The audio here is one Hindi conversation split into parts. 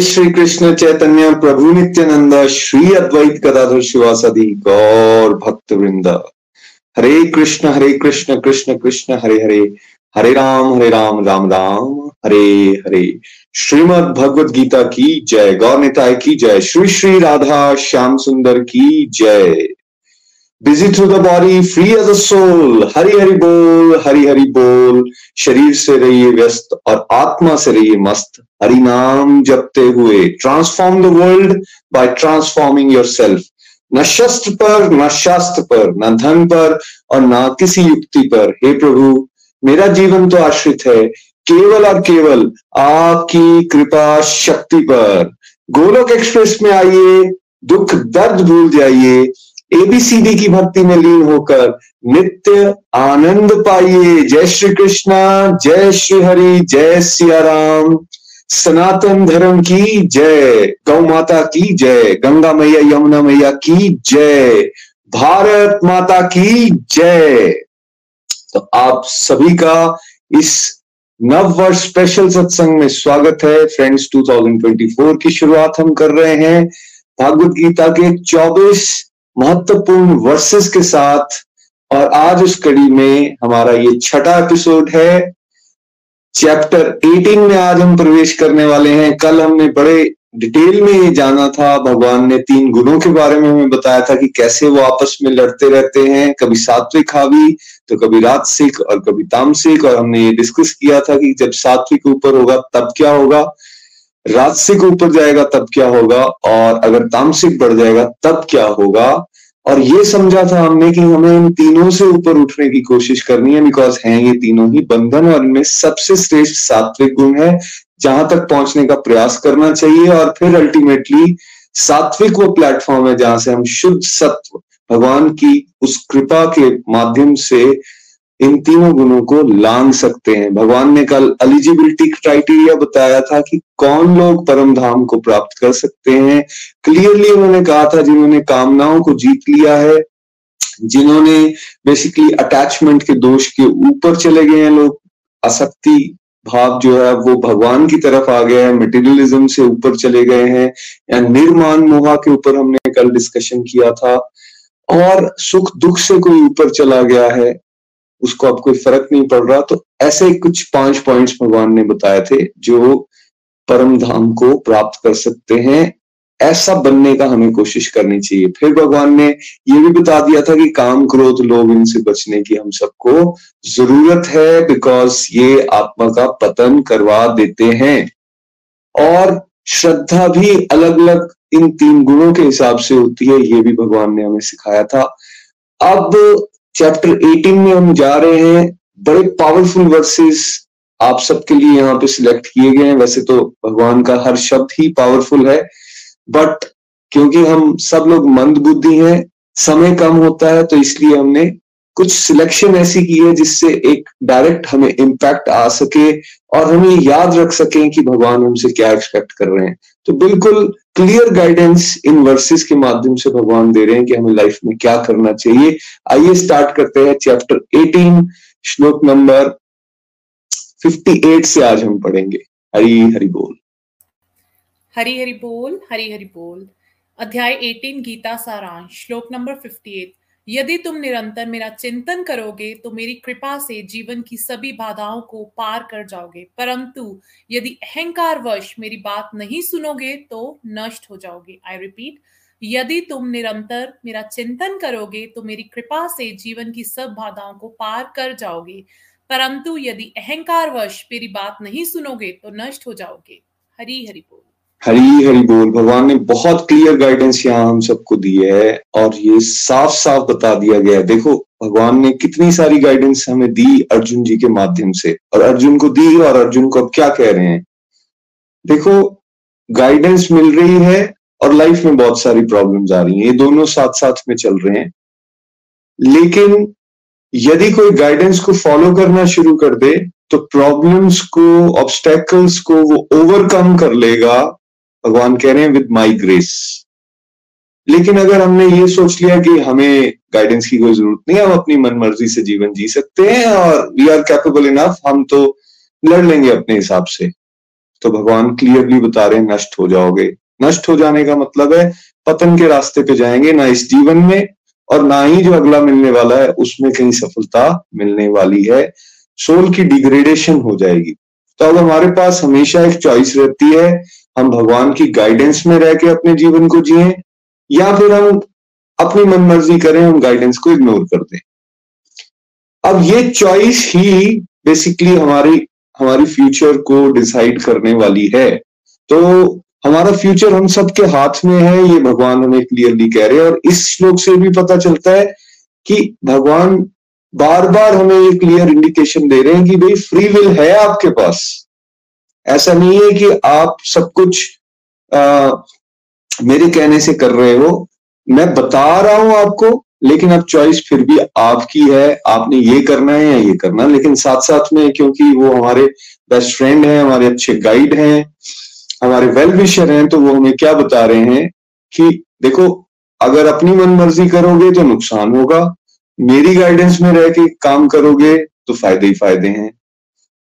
श्री कृष्ण चैतन्य प्रभु नित्यानंद, श्री अद्वैत गदाधर शिवासदि, गौर भक्त वृंद हरे कृष्ण हरे कृष्ण कृष्ण कृष्ण, हरे हरे। हरे राम हरे राम राम राम। हरे हरे। श्रीमद भगवत गीता की जय, गौर निताय की जय। श्री श्री राधा श्याम सुंदर की जय। Busy through the body free as a soul Hari Hari बोल हरि हरि बोल शरीर से रहिए व्यस्त और आत्मा से रहिए मस्त हरि नाम जपते हुए transform the world by transforming yourself न शस्त्र पर न शास्त्र पर न धन पर और न किसी युक्ति पर हे प्रभु मेरा जीवन तो आश्रित है केवल और केवल आपकी कृपा शक्ति पर गोलोक एक्सप्रेस में आइए दुख दर्द भूल जाइए एबीसीडी की भक्ति में लीन होकर नित्य आनंद पाइए। जय श्री कृष्णा जय श्री हरि जय सिया राम सनातन धर्म की जय, गौ माता की जय, गंगा मैया, यमुना मैया की जय, भारत माता की जय। तो आप सभी का इस नव वर्ष स्पेशल सत्संग में स्वागत है। फ्रेंड्स 2024 की शुरुआत हम कर रहे हैं। भागवत गीता के 24 महत्वपूर्ण वर्सेस के साथ और आज उस कड़ी में हमारा ये छठा एपिसोड है। चैप्टर 18 में आज हम प्रवेश करने वाले हैं। कल हमने बड़े डिटेल में ये जाना था। भगवान ने तीन गुणों के बारे में हमें बताया था कि कैसे वो आपस में लड़ते रहते हैं। कभी सात्विक हावी तो कभी राजसिक और कभी तामसिक और हमने ये डिस्कस किया था कि जब सात्विक ऊपर होगा, तब क्या होगा? राजसिक ऊपर जाएगा, तब क्या होगा? और अगर तामसिक बढ़ जाएगा, तब क्या होगा? और ये समझा था हमने कि हमें इन तीनों से ऊपर उठने की कोशिश करनी है बिकॉज़ हैं ये तीनों ही बंधन और इनमें सबसे श्रेष्ठ सात्विक गुण है, जहाँ तक पहुँचने का प्रयास करना चाहिए और फिर अल्टीमेटली सात्विक वो प्लेटफॉर्म है जहाँ से हम शुद्ध सत्व, भगवान की उस कृपा के माध्यम से इन तीनों गुणों को लांग सकते हैं। भगवान ने कल एलिजिबिलिटी क्राइटेरिया बताया था कि कौन लोग परम धाम को प्राप्त कर सकते हैं। क्लियरली उन्होंने कहा था जिन्होंने कामनाओं को जीत लिया है, जिन्होंने बेसिकली अटैचमेंट के दोष के ऊपर चले गए हैं लोग। आसक्ति भाव जो है वो भगवान की तरफ़ आ गया है मटेरियलिज्म से ऊपर चले गए हैं, या निर्माण मोहा के ऊपर हमने कल डिस्कशन किया था। और सुख दुख से कोई ऊपर चला गया है। उसको अब कोई फ़र्क नहीं पड़ रहा। तो ऐसे कुछ पाँच पॉइंट्स भगवान ने बताए थे, जो परम धाम को प्राप्त कर सकते हैं। ऐसा बनने का हमें कोशिश करनी चाहिए। फिर भगवान ने ये भी बता दिया था कि काम क्रोध लोग इनसे बचने की हम सबको ज़रूरत है बिकॉज़ ये आत्मा का पतन करवा देते हैं। और श्रद्धा भी अलग अलग इन तीन गुणों के हिसाब से होती है, ये भी भगवान ने हमें सिखाया था। अब चैप्टर 18 में हम जा रहे हैं। बड़े पावरफुल वर्सेस आप सबके लिए यहाँ पे सिलेक्ट किए गए हैं। वैसे तो भगवान का हर शब्द ही पावरफुल है। बट क्योंकि हम सब लोग मंद बुद्धि हैं, समय कम होता है तो इसलिए हमने कुछ सिलेक्शन ऐसी की है जिससे एक डायरेक्ट हमें इम्पैक्ट आ सके और हमें याद रख सके कि भगवान हमसे क्या एक्सपेक्ट कर रहे हैं। तो बिल्कुल क्लियर गाइडेंस इन वर्सेस के माध्यम से भगवान दे रहे हैं कि हमें लाइफ में क्या करना चाहिए। आइए स्टार्ट करते हैं चैप्टर 18 श्लोक नंबर 58 से आज हम पढ़ेंगे। हरी हरि बोल। हरी हरि बोल, हरी हरि बोल। अध्याय 18 गीता सारांश, श्लोक नंबर 58 यदि तुम निरंतर मेरा चिंतन करोगे तो मेरी कृपा से जीवन की सभी बाधाओं को पार कर जाओगे। परंतु यदि अहंकार वश मेरी बात नहीं सुनोगे तो नष्ट हो जाओगे। आई रिपीट यदि तुम निरंतर मेरा चिंतन करोगे तो मेरी कृपा से जीवन की सब बाधाओं को पार कर जाओगे। परंतु यदि अहंकार वश मेरी बात नहीं सुनोगे तो नष्ट हो जाओगे। हरी हरि बोल। हरी हरी बोल, भगवान ने बहुत क्लियर गाइडेंस यहाँ हम सबको दी है और ये साफ़ साफ़ बता दिया गया है। देखो, भगवान ने कितनी सारी गाइडेंस हमें दी अर्जुन जी के माध्यम से और अर्जुन को दी और अर्जुन को अब क्या कह रहे हैं? देखो गाइडेंस मिल रही है और लाइफ में बहुत सारी प्रॉब्लम्स आ रही हैं। ये दोनों साथ साथ में चल रहे हैं। लेकिन यदि कोई गाइडेंस को फॉलो करना शुरू कर दे तो प्रॉब्लम्स को ऑब्स्टेकल्स को वो ओवरकम कर लेगा भगवान कह रहे हैं विद माई ग्रेस लेकिन अगर हमने ये सोच लिया कि हमें गाइडेंस की कोई ज़रूरत नहीं, हम अपनी मन मर्ज़ी से जीवन जी सकते हैं और वी आर कैपेबल इनफ हम तो लड़ लेंगे अपने हिसाब से। तो भगवान क्लियरली बता रहे हैं, नष्ट हो जाओगे। नष्ट हो जाने का मतलब है, पतन के रास्ते पे जाएँगे, ना इस जीवन में और ना ही जो अगला मिलने वाला है, उसमें कहीं सफलता मिलने वाली है। सोल की डिग्रेडेशन हो जाएगी। तो अब हमारे पास हमेशा एक चॉइस रहती है हम भगवान की गाइडेंस में रह के अपने जीवन को जिए, या फिर हम अपनी मन मर्ज़ी करें, हम गाइडेंस को इग्नोर कर दें। अब ये चॉइस ही बेसिकली हमारी हमारी फ्यूचर को डिसाइड करने वाली है। तो हमारा फ्यूचर हम सबके हाथ में है, ये भगवान हमें क्लियरली कह रहे हैं, और इस श्लोक से भी पता चलता है कि भगवान बार बार हमें ये क्लियर इंडिकेशन दे रहे हैं कि भाई फ्री विल है आपके पास। ऐसा नहीं है कि आप सब कुछ आ, मेरे कहने से कर रहे हो। मैं बता रहा हूँ आपको लेकिन अब चॉइस फिर भी आपकी है। आपने ये करना है या ये करना लेकिन साथ साथ में क्योंकि वो हमारे बेस्ट फ्रेंड हैं हमारे अच्छे गाइड हैं हमारे वेल विशर हैं तो वो हमें क्या बता रहे हैं कि देखो अगर अपनी मन मर्ज़ी करोगे तो नुकसान होगा। मेरी गाइडेंस में रह के काम करोगे तो फ़ायदे ही फ़ायदे हैं।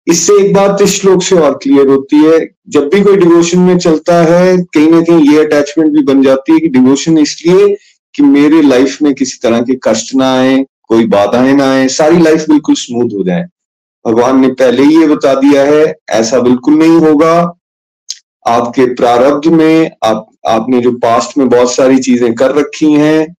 इससे एक बात इस श्लोक से और क्लियर होती है, जब भी कोई डिवोशन में चलता है, कहीं ना कहीं ये अटैचमेंट भी बन जाती है कि डिवोशन इसलिए कि मेरे लाइफ में किसी तरह के कष्ट ना आए, कोई बाधाएँ ना आए, सारी लाइफ बिल्कुल स्मूथ हो जाए। भगवान ने पहले ही ये बता दिया है, ऐसा बिल्कुल नहीं होगा। आपके प्रारब्ध में, आप, आपने जो पास्ट में बहुत सारी चीज़ें कर रखी हैं,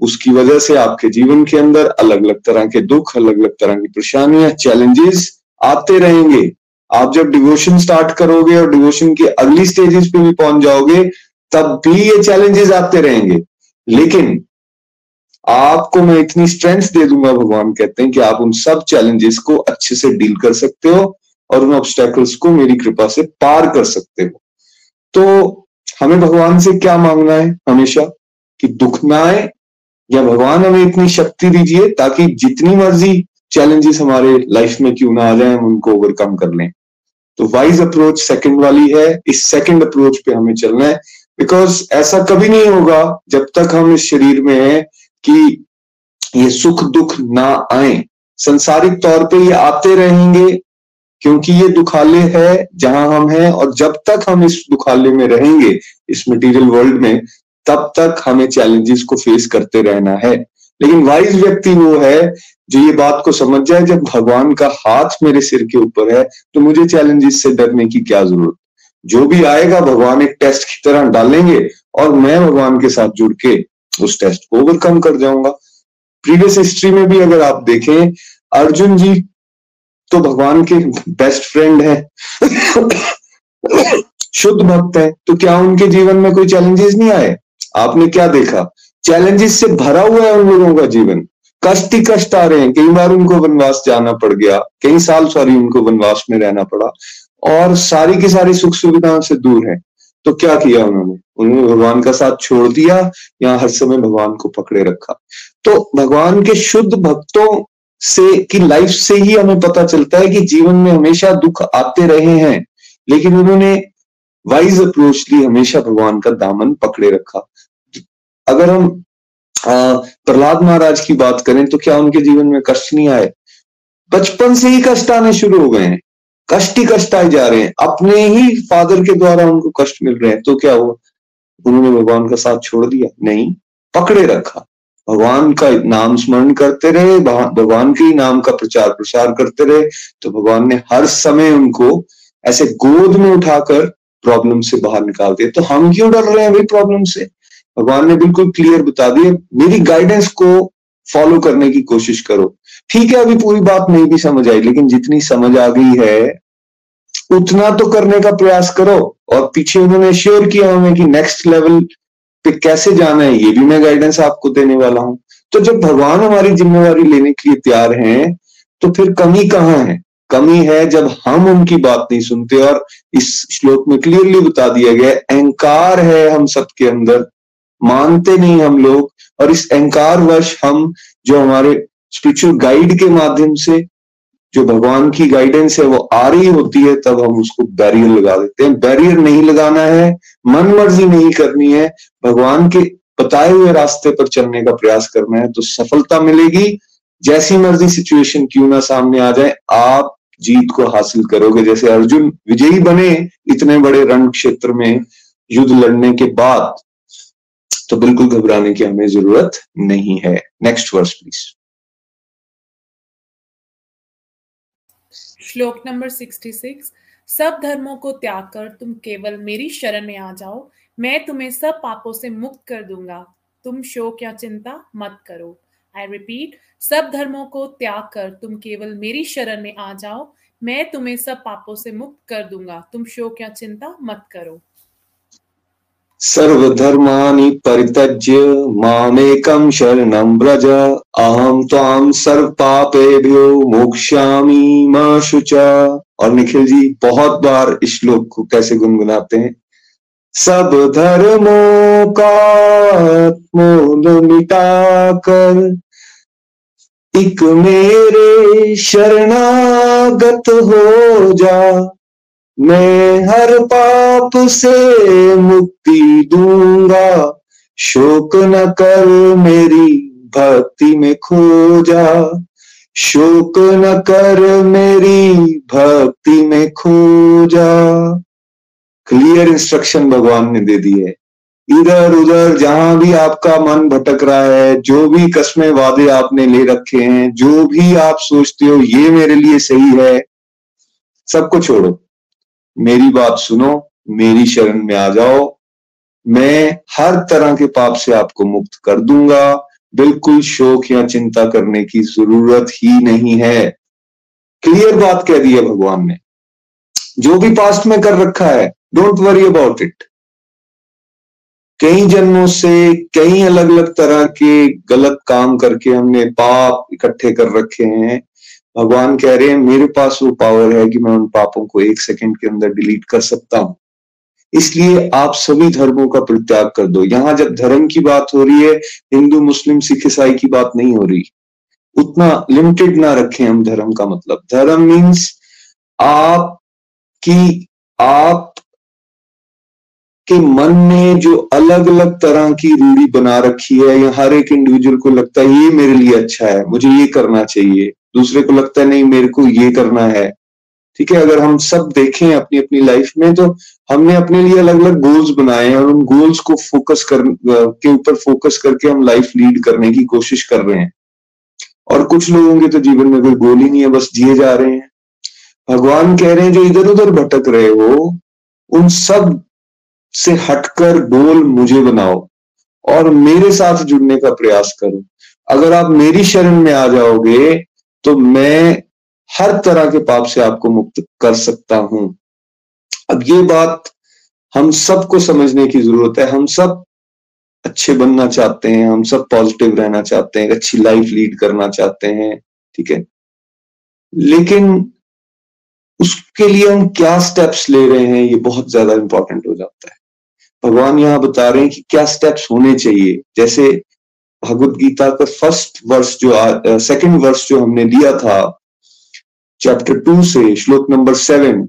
उसकी वजह से आपके जीवन के अंदर अलग अलग तरह के दुख अलग अलग तरह की परेशानियाँ चैलेंजेस आते रहेंगे। आप जब डिवोशन स्टार्ट करोगे और डिवोशन के अगली स्टेजेस पे भी पहुँच जाओगे, तब भी ये चैलेंजेस आते रहेंगे। लेकिन आपको मैं इतनी स्ट्रेंथ दे दूँगा, भगवान कहते हैं कि आप उन सब चैलेंजेस को अच्छे से डील कर सकते हो और उन ऑब्स्टेकल्स को मेरी कृपा से पार कर सकते हो। तो हमें भगवान से क्या मांगना है हमेशा? कि दुख ना आए या भगवान हमें इतनी शक्ति दीजिए ताकि जितनी मर्ज़ी चैलेंजेस हमारे लाइफ में क्यों ना आ जाए, हम उनको ओवरकम कर लें। तो वाइज अप्रोच सेकंड वाली है, इस सेकंड अप्रोच पे हमें चलना है। बिकॉज़ ऐसा कभी नहीं होगा जब तक हम इस शरीर में हैं कि ये सुख दुख ना आए। संसारिक तौर पे ये आते रहेंगे, क्योंकि ये दुखालय है जहाँ हम हैं, और जब तक हम इस दुखालय में रहेंगे, इस मटेरियल वर्ल्ड में, तब तक हमें चैलेंजेस को फेस करते रहना है। लेकिन वाइज व्यक्ति वो है जो ये बात को समझ जाए, जब भगवान का हाथ मेरे सिर के ऊपर है तो मुझे चैलेंजेस से डरने की क्या ज़रूरत? जो भी आएगा, भगवान एक टेस्ट की तरह डालेंगे और मैं भगवान के साथ जुड़ के उस टेस्ट को ओवरकम कर जाऊँगा। प्रीवियस हिस्ट्री में भी अगर आप देखें, अर्जुन जी तो भगवान के बेस्ट फ्रेंड है। शुद्ध भक्त है। तो क्या उनके जीवन में कोई चैलेंजेस नहीं आए? आपने क्या देखा? चैलेंजेस से भरा हुआ है उन लोगों का जीवन। कष्ट ही कष्ट आ रहे हैं। कई बार उनको वनवास जाना पड़ गया। कई साल सॉरी उनको वनवास में रहना पड़ा। और सारी की सारी सुख सुविधाओं से दूर है। तो क्या किया उन्होंने? उन्होंने भगवान का साथ छोड़ दिया। या हर समय भगवान को पकड़े रखा। तो भगवान के शुद्ध भक्तों से, की लाइफ से ही हमें पता चलता है कि जीवन में हमेशा दुख आते रहे हैं। लेकिन उन्होंने वाइज अप्रोच ली, हमेशा भगवान का दामन पकड़े रखा। अगर हम प्रहलाद महाराज की बात करें तो क्या उनके जीवन में कष्ट नहीं आए? बचपन से ही कष्ट आने शुरू हो गए हैं। कष्ट ही कष्ट आए जा रहे हैं। अपने ही फादर के द्वारा उनको कष्ट मिल रहे हैं। तो क्या हुआ? उन्होंने भगवान का साथ छोड़ दिया। नहीं, पकड़े रखा। भगवान का नाम स्मरण करते रहे भगवान के नाम का प्रचार प्रसार करते रहे। तो भगवान ने हर समय उनको ऐसे गोद में उठाकर प्रॉब्लम से बाहर निकाल दिया। तो हम क्यों डर रहे हैं भाई प्रॉब्लम से? भगवान ने बिल्कुल क्लियर बता दिया मेरी गाइडेंस को फॉलो करने की कोशिश करो। ठीक है, अभी पूरी बात नहीं भी समझ आई, लेकिन जितनी समझ आ गई है, उतना तो करने का प्रयास करो। और पीछे उन्होंने श्योर किया हमें कि नेक्स्ट लेवल पे कैसे जाना है, ये भी मैं गाइडेंस आपको देने वाला हूँ। तो जब भगवान हमारी जिम्मेवारी लेने के लिए तैयार हैं तो फिर कमी कहाँ है? कमी है जब हम उनकी बात नहीं सुनते। और इस श्लोक में क्लियरली बता दिया गया अहंकार है हम सबके अंदर मानते नहीं हम लोग, और इस अहंकार वश हम जो हमारे स्पिरिचुअल गाइड के माध्यम से, जो भगवान की गाइडेंस है, वो आ रही होती है, तब हम उसको बैरियर लगा देते हैं। बैरियर नहीं लगाना है, मन मर्ज़ी नहीं करनी है, भगवान के बताए हुए रास्ते पर चलने का प्रयास करना है तो सफलता मिलेगी। जैसी मर्ज़ी सिचुएशन क्यों ना सामने आ जाए, आप जीत को हासिल करोगे। जैसे अर्जुन विजयी बने इतने बड़े रण क्षेत्र में युद्ध लड़ने के बाद तो बिल्कुल घबराने की हमें ज़रूरत नहीं है। नेक्स्ट वर्स प्लीज़ श्लोक नंबर 66 सब धर्मों को त्याग कर तुम केवल मेरी शरण में आ जाओ। मैं तुम्हें सब पापों से मुक्त कर दूँगा। तुम शोक या चिंता मत करो। आई रिपीट सब धर्मों को त्याग कर तुम केवल मेरी शरण में आ जाओ। मैं तुम्हें सब पापों से मुक्त कर दूँगा। तुम शोक या चिंता मत करो। सर्वधर्माणि परित्यज्य मामेकं शरणं व्रज। अहम त्वाम सर्व पापेभ्यो मोक्षामि मा और निखिल जी, बहुत बार इस श्लोक को कैसे गुनगुनाते हैं? सब धर्मों का मोल मिटाकर एक मेरे शरणागत हो जा। मैं हर पाप से मुक्ति दूँगा। शोक न कर मेरी भक्ति में खो जा शोक न कर मेरी भक्ति में खो जा क्लियर इंस्ट्रक्शन भगवान ने दे दी है। इधर उधर जहाँ भी आपका मन भटक रहा है, जो भी कस्में वादे आपने ले रखे हैं, जो भी आप सोचते हो, ये मेरे लिए सही है। सबको छोड़ो। मेरी बात सुनो, मेरी शरण में आ जाओ। मैं हर तरह के पाप से आपको मुक्त कर दूँगा। बिल्कुल शोक या चिंता करने की ज़रूरत ही नहीं है। क्लियर बात कह दी है भगवान ने। जो भी पास्ट में कर रखा है डोंट वरी अबाउट इट कई जन्मों से कई अलग अलग तरह के गलत काम करके हमने पाप इकट्ठे कर रखे हैं। भगवान कह रहे हैं, मेरे पास वो पावर है कि मैं उन पापों को एक सेकंड के अंदर डिलीट कर सकता हूँ। इसलिए आप सभी धर्मों का परित्याग कर दो। यहाँ जब धर्म की बात हो रही है, हिंदू, मुस्लिम, सिख, ईसाई की बात नहीं हो रही। उतना लिमिटेड ना रखें हम धर्म का मतलब। धर्म मीन्स आप की आप के मन ने जो अलग अलग तरह की रूढ़ी बना रखी है, या हर एक इंडिविजुअल को लगता है, ये मेरे लिए अच्छा है, मुझे ये करना चाहिए। दूसरे को लगता है, नहीं, मेरे को ये करना है। ठीक है, अगर हम सब देखें अपनी अपनी लाइफ में तो हमने अपने लिए अलग अलग गोल्स बनाए हैं और उन गोल्स को फोकस कर के ऊपर फोकस करके हम लाइफ लीड करने की कोशिश कर रहे हैं। और कुछ लोगों के तो जीवन में कोई गोल ही नहीं है, बस जिए जा रहे हैं। भगवान कह रहे हैं, जो इधर उधर भटक रहे हो, उन सबसे हटकर गोल मुझे बनाओ और मेरे साथ जुड़ने का प्रयास करो। अगर आप मेरी शरण में आ जाओगे तो मैं हर तरह के पाप से आपको मुक्त कर सकता हूँ। अब ये बात हम सबको समझने की ज़रूरत है। हम सब अच्छे बनना चाहते हैं, हम सब पॉजिटिव रहना चाहते हैं अच्छी लाइफ लीड करना चाहते हैं, ठीक है? लेकिन उसके लिए हम क्या स्टेप्स ले रहे हैं, ये बहुत ज़्यादा इंपॉर्टेंट हो जाता है। भगवान यहाँ बता रहे हैं कि क्या स्टेप्स होने चाहिए? जैसे भगवत गीता का फ़र्स्ट वर्ष जो सेकंड वर्ष जो हमने लिया था चैप्टर टू से, श्लोक नंबर सेवन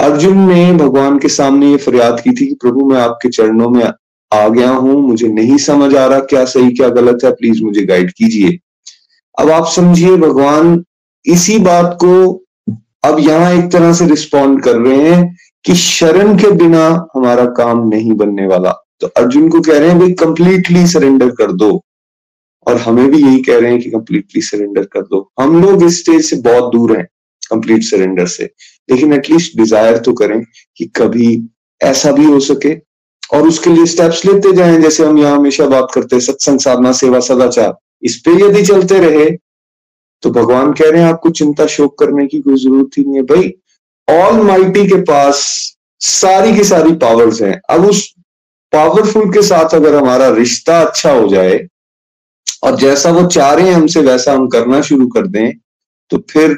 अर्जुन ने भगवान के सामने ये फरियाद की थी कि प्रभु, मैं आपके चरणों में आ गया हूँ, मुझे नहीं समझ आ रहा क्या सही, क्या गलत है प्लीज़ मुझे गाइड कीजिए। अब आप समझिए, भगवान इसी बात को अब यहाँ एक तरह से रिस्पॉन्ड कर रहे हैं कि शरण के बिना हमारा काम नहीं बनने वाला। तो अर्जुन को कह रहे हैं, भाई कंप्लीटली सरेंडर कर दो। और हमें भी यही कह रहे हैं कि कंप्लीटली सरेंडर कर दो। हम लोग इस स्टेज से बहुत दूर हैं कंप्लीट सरेंडर से। लेकिन एटलीस्ट डिज़ायर तो करें कि कभी ऐसा भी हो सके और उसके लिए स्टेप्स लेते जाएँ। जैसे हम यहाँ हमेशा बात करते हैं, सत्संग साधना, सेवा, सदाचार। इस पे यदि चलते रहे तो भगवान कह रहे हैं, आपको चिंता शोक करने की कोई ज़रूरत ही नहीं है। भाई ऑल माइटी के पास सारी की सारी पावर्स हैं। अब उस पावरफुल के साथ अगर हमारा रिश्ता अच्छा हो जाए और जैसा वो चाह रहे हैं हमसे, वैसा हम करना शुरू कर दें तो फिर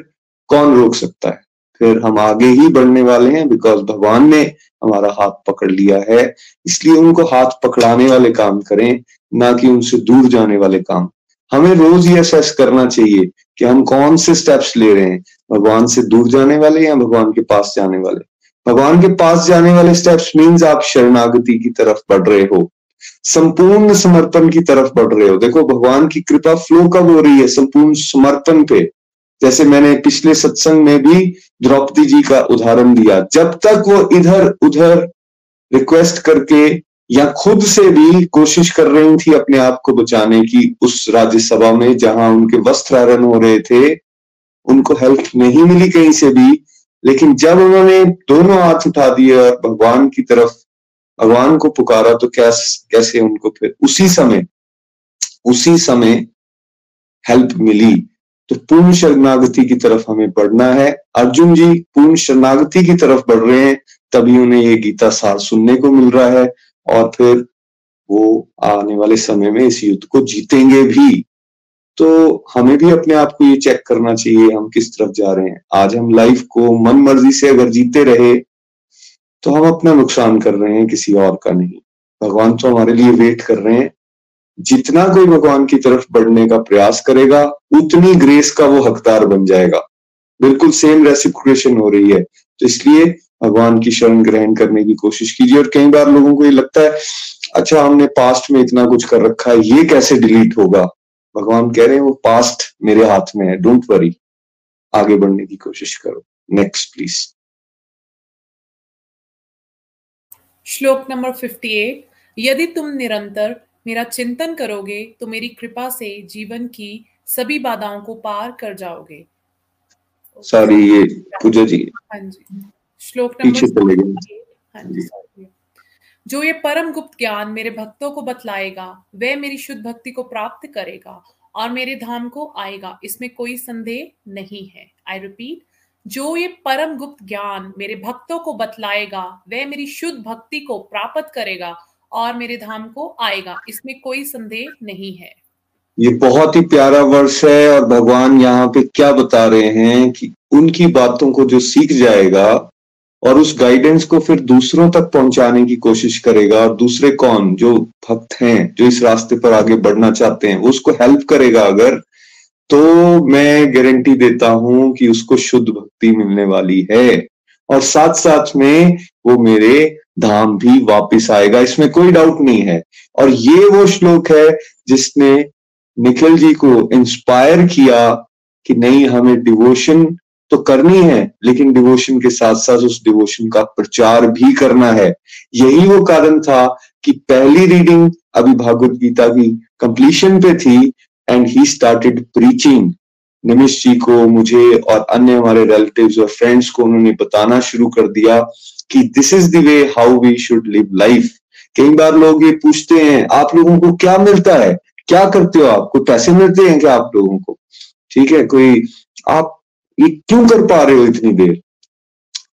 कौन रोक सकता है? फिर हम आगे ही बढ़ने वाले हैं बिकॉज़ भगवान ने हमारा हाथ पकड़ लिया है। इसलिए उनको हाथ पकड़ाने वाले काम करें, ना कि उनसे दूर जाने वाले काम। हमें रोज ये असेस करना चाहिए कि हम कौन से स्टेप्स ले रहे हैं। भगवान से दूर जाने वाले या भगवान के पास जाने वाले? भगवान के पास जाने वाले स्टेप्स मीन्स आप शरणागति की तरफ़ बढ़ रहे हो। संपूर्ण समर्पण की तरफ़ बढ़ रहे हो। देखो, भगवान की कृपा फ्लो कब हो रही है? संपूर्ण समर्पण पे। जैसे मैंने पिछले सत्संग में भी द्रौपदी जी का उदाहरण दिया। जब तक वो इधर उधर रिक्वेस्ट करके या खुद से भी कोशिश कर रही थी अपने आप को बचाने की, उस राज्यसभा में जहाँ उनके वस्त्र हरण हो रहे थे, उनको हेल्प नहीं मिली कहीं से भी। लेकिन जब उन्होंने दोनों हाथ उठा दिए और भगवान की तरफ़ भगवान को पुकारा तो कैसे कैसे उनको फिर उसी समय उसी समय हेल्प मिली। तो पूर्ण शरणागति की तरफ़ हमें बढ़ना है। अर्जुन जी पूर्ण शरणागति की तरफ़ बढ़ रहे हैं, तभी उन्हें ये गीता सार सुनने को मिल रहा है और फिर वो आने वाले समय में इस युद्ध को जीतेंगे भी। तो हमें भी अपने आप को ये चेक करना चाहिए, हम किस तरफ़ जा रहे हैं। आज हम लाइफ को मन मर्ज़ी से अगर जीते रहे तो हम अपना नुकसान कर रहे हैं, किसी और का नहीं। भगवान तो हमारे लिए वेट कर रहे हैं। जितना कोई भगवान की तरफ़ बढ़ने का प्रयास करेगा, उतनी ग्रेस का वो हकदार बन जाएगा। बिल्कुल सेम रेसिप्रिकेशन हो रही है। तो इसलिए भगवान की शरण ग्रहण करने की कोशिश कीजिए। और कई बार लोगों को ये लगता है अच्छा हमने पास्ट में इतना कुछ कर रखा है, ये कैसे डिलीट होगा? भगवान कह रहे हैं, वो पास्ट मेरे हाथ में है डोंट वरी आगे बढ़ने की कोशिश करो। नेक्स्ट प्लीज़ श्लोक नंबर 58 यदि तुम निरंतर मेरा चिंतन करोगे तो मेरी कृपा से जीवन की सभी बाधाओं को पार कर जाओगे। सॉरी ये पूजा जी। हाँ जी। श्लोक नंबर हाँ जी जो ये परम गुप्त ज्ञान मेरे भक्तों को बतलाएगा वह मेरी शुद्ध भक्ति को प्राप्त करेगा और मेरे धाम को आएगा इसमें कोई संदेह नहीं है। आई रिपीट जो ये परम गुप्त ज्ञान मेरे भक्तों को बतलाएगा, वह मेरी शुद्ध भक्ति को प्राप्त करेगा और मेरे धाम को आएगा। इसमें कोई संदेह नहीं है। ये बहुत ही प्यारा वर्ष है और भगवान यहाँ पे क्या बता रहे हैं कि उनकी बातों को जो सीख जाएगा और उस गाइडेंस को फिर दूसरों तक पहुँचाने की कोशिश करेगा और दूसरे कौन जो भक्त हैं, जो इस रास्ते पर आगे बढ़ना चाहते हैं, उसको हेल्प करेगा अगर तो मैं गारंटी देता हूँ कि उसको शुद्ध भक्ति मिलने वाली है। और साथ साथ में वो मेरे धाम भी वापस आएगा। इसमें कोई डाउट नहीं है। और ये वो श्लोक है जिसने निखिल जी को इंस्पायर किया कि नहीं, हमें डिवोशन तो करनी है, लेकिन डिवोशन के साथ साथ उस डिवोशन का प्रचार भी करना है। यही वो कारण था कि पहली रीडिंग अभी भागवत गीता की कंप्लीशन पे थी and he started preaching Nimish ji को मुझे और अन्य हमारे रिलेटिव्स और फ्रेंड्स को उन्होंने बताना शुरू कर दिया कि this is the way how we should live life कई बार लोग ये पूछते हैं आप लोगों को क्या मिलता है क्या करते हो आप कोई पैसे मिलते हैं क्या आप लोगों को ठीक है कोई आप ये क्यों कर पा रहे हो इतनी देर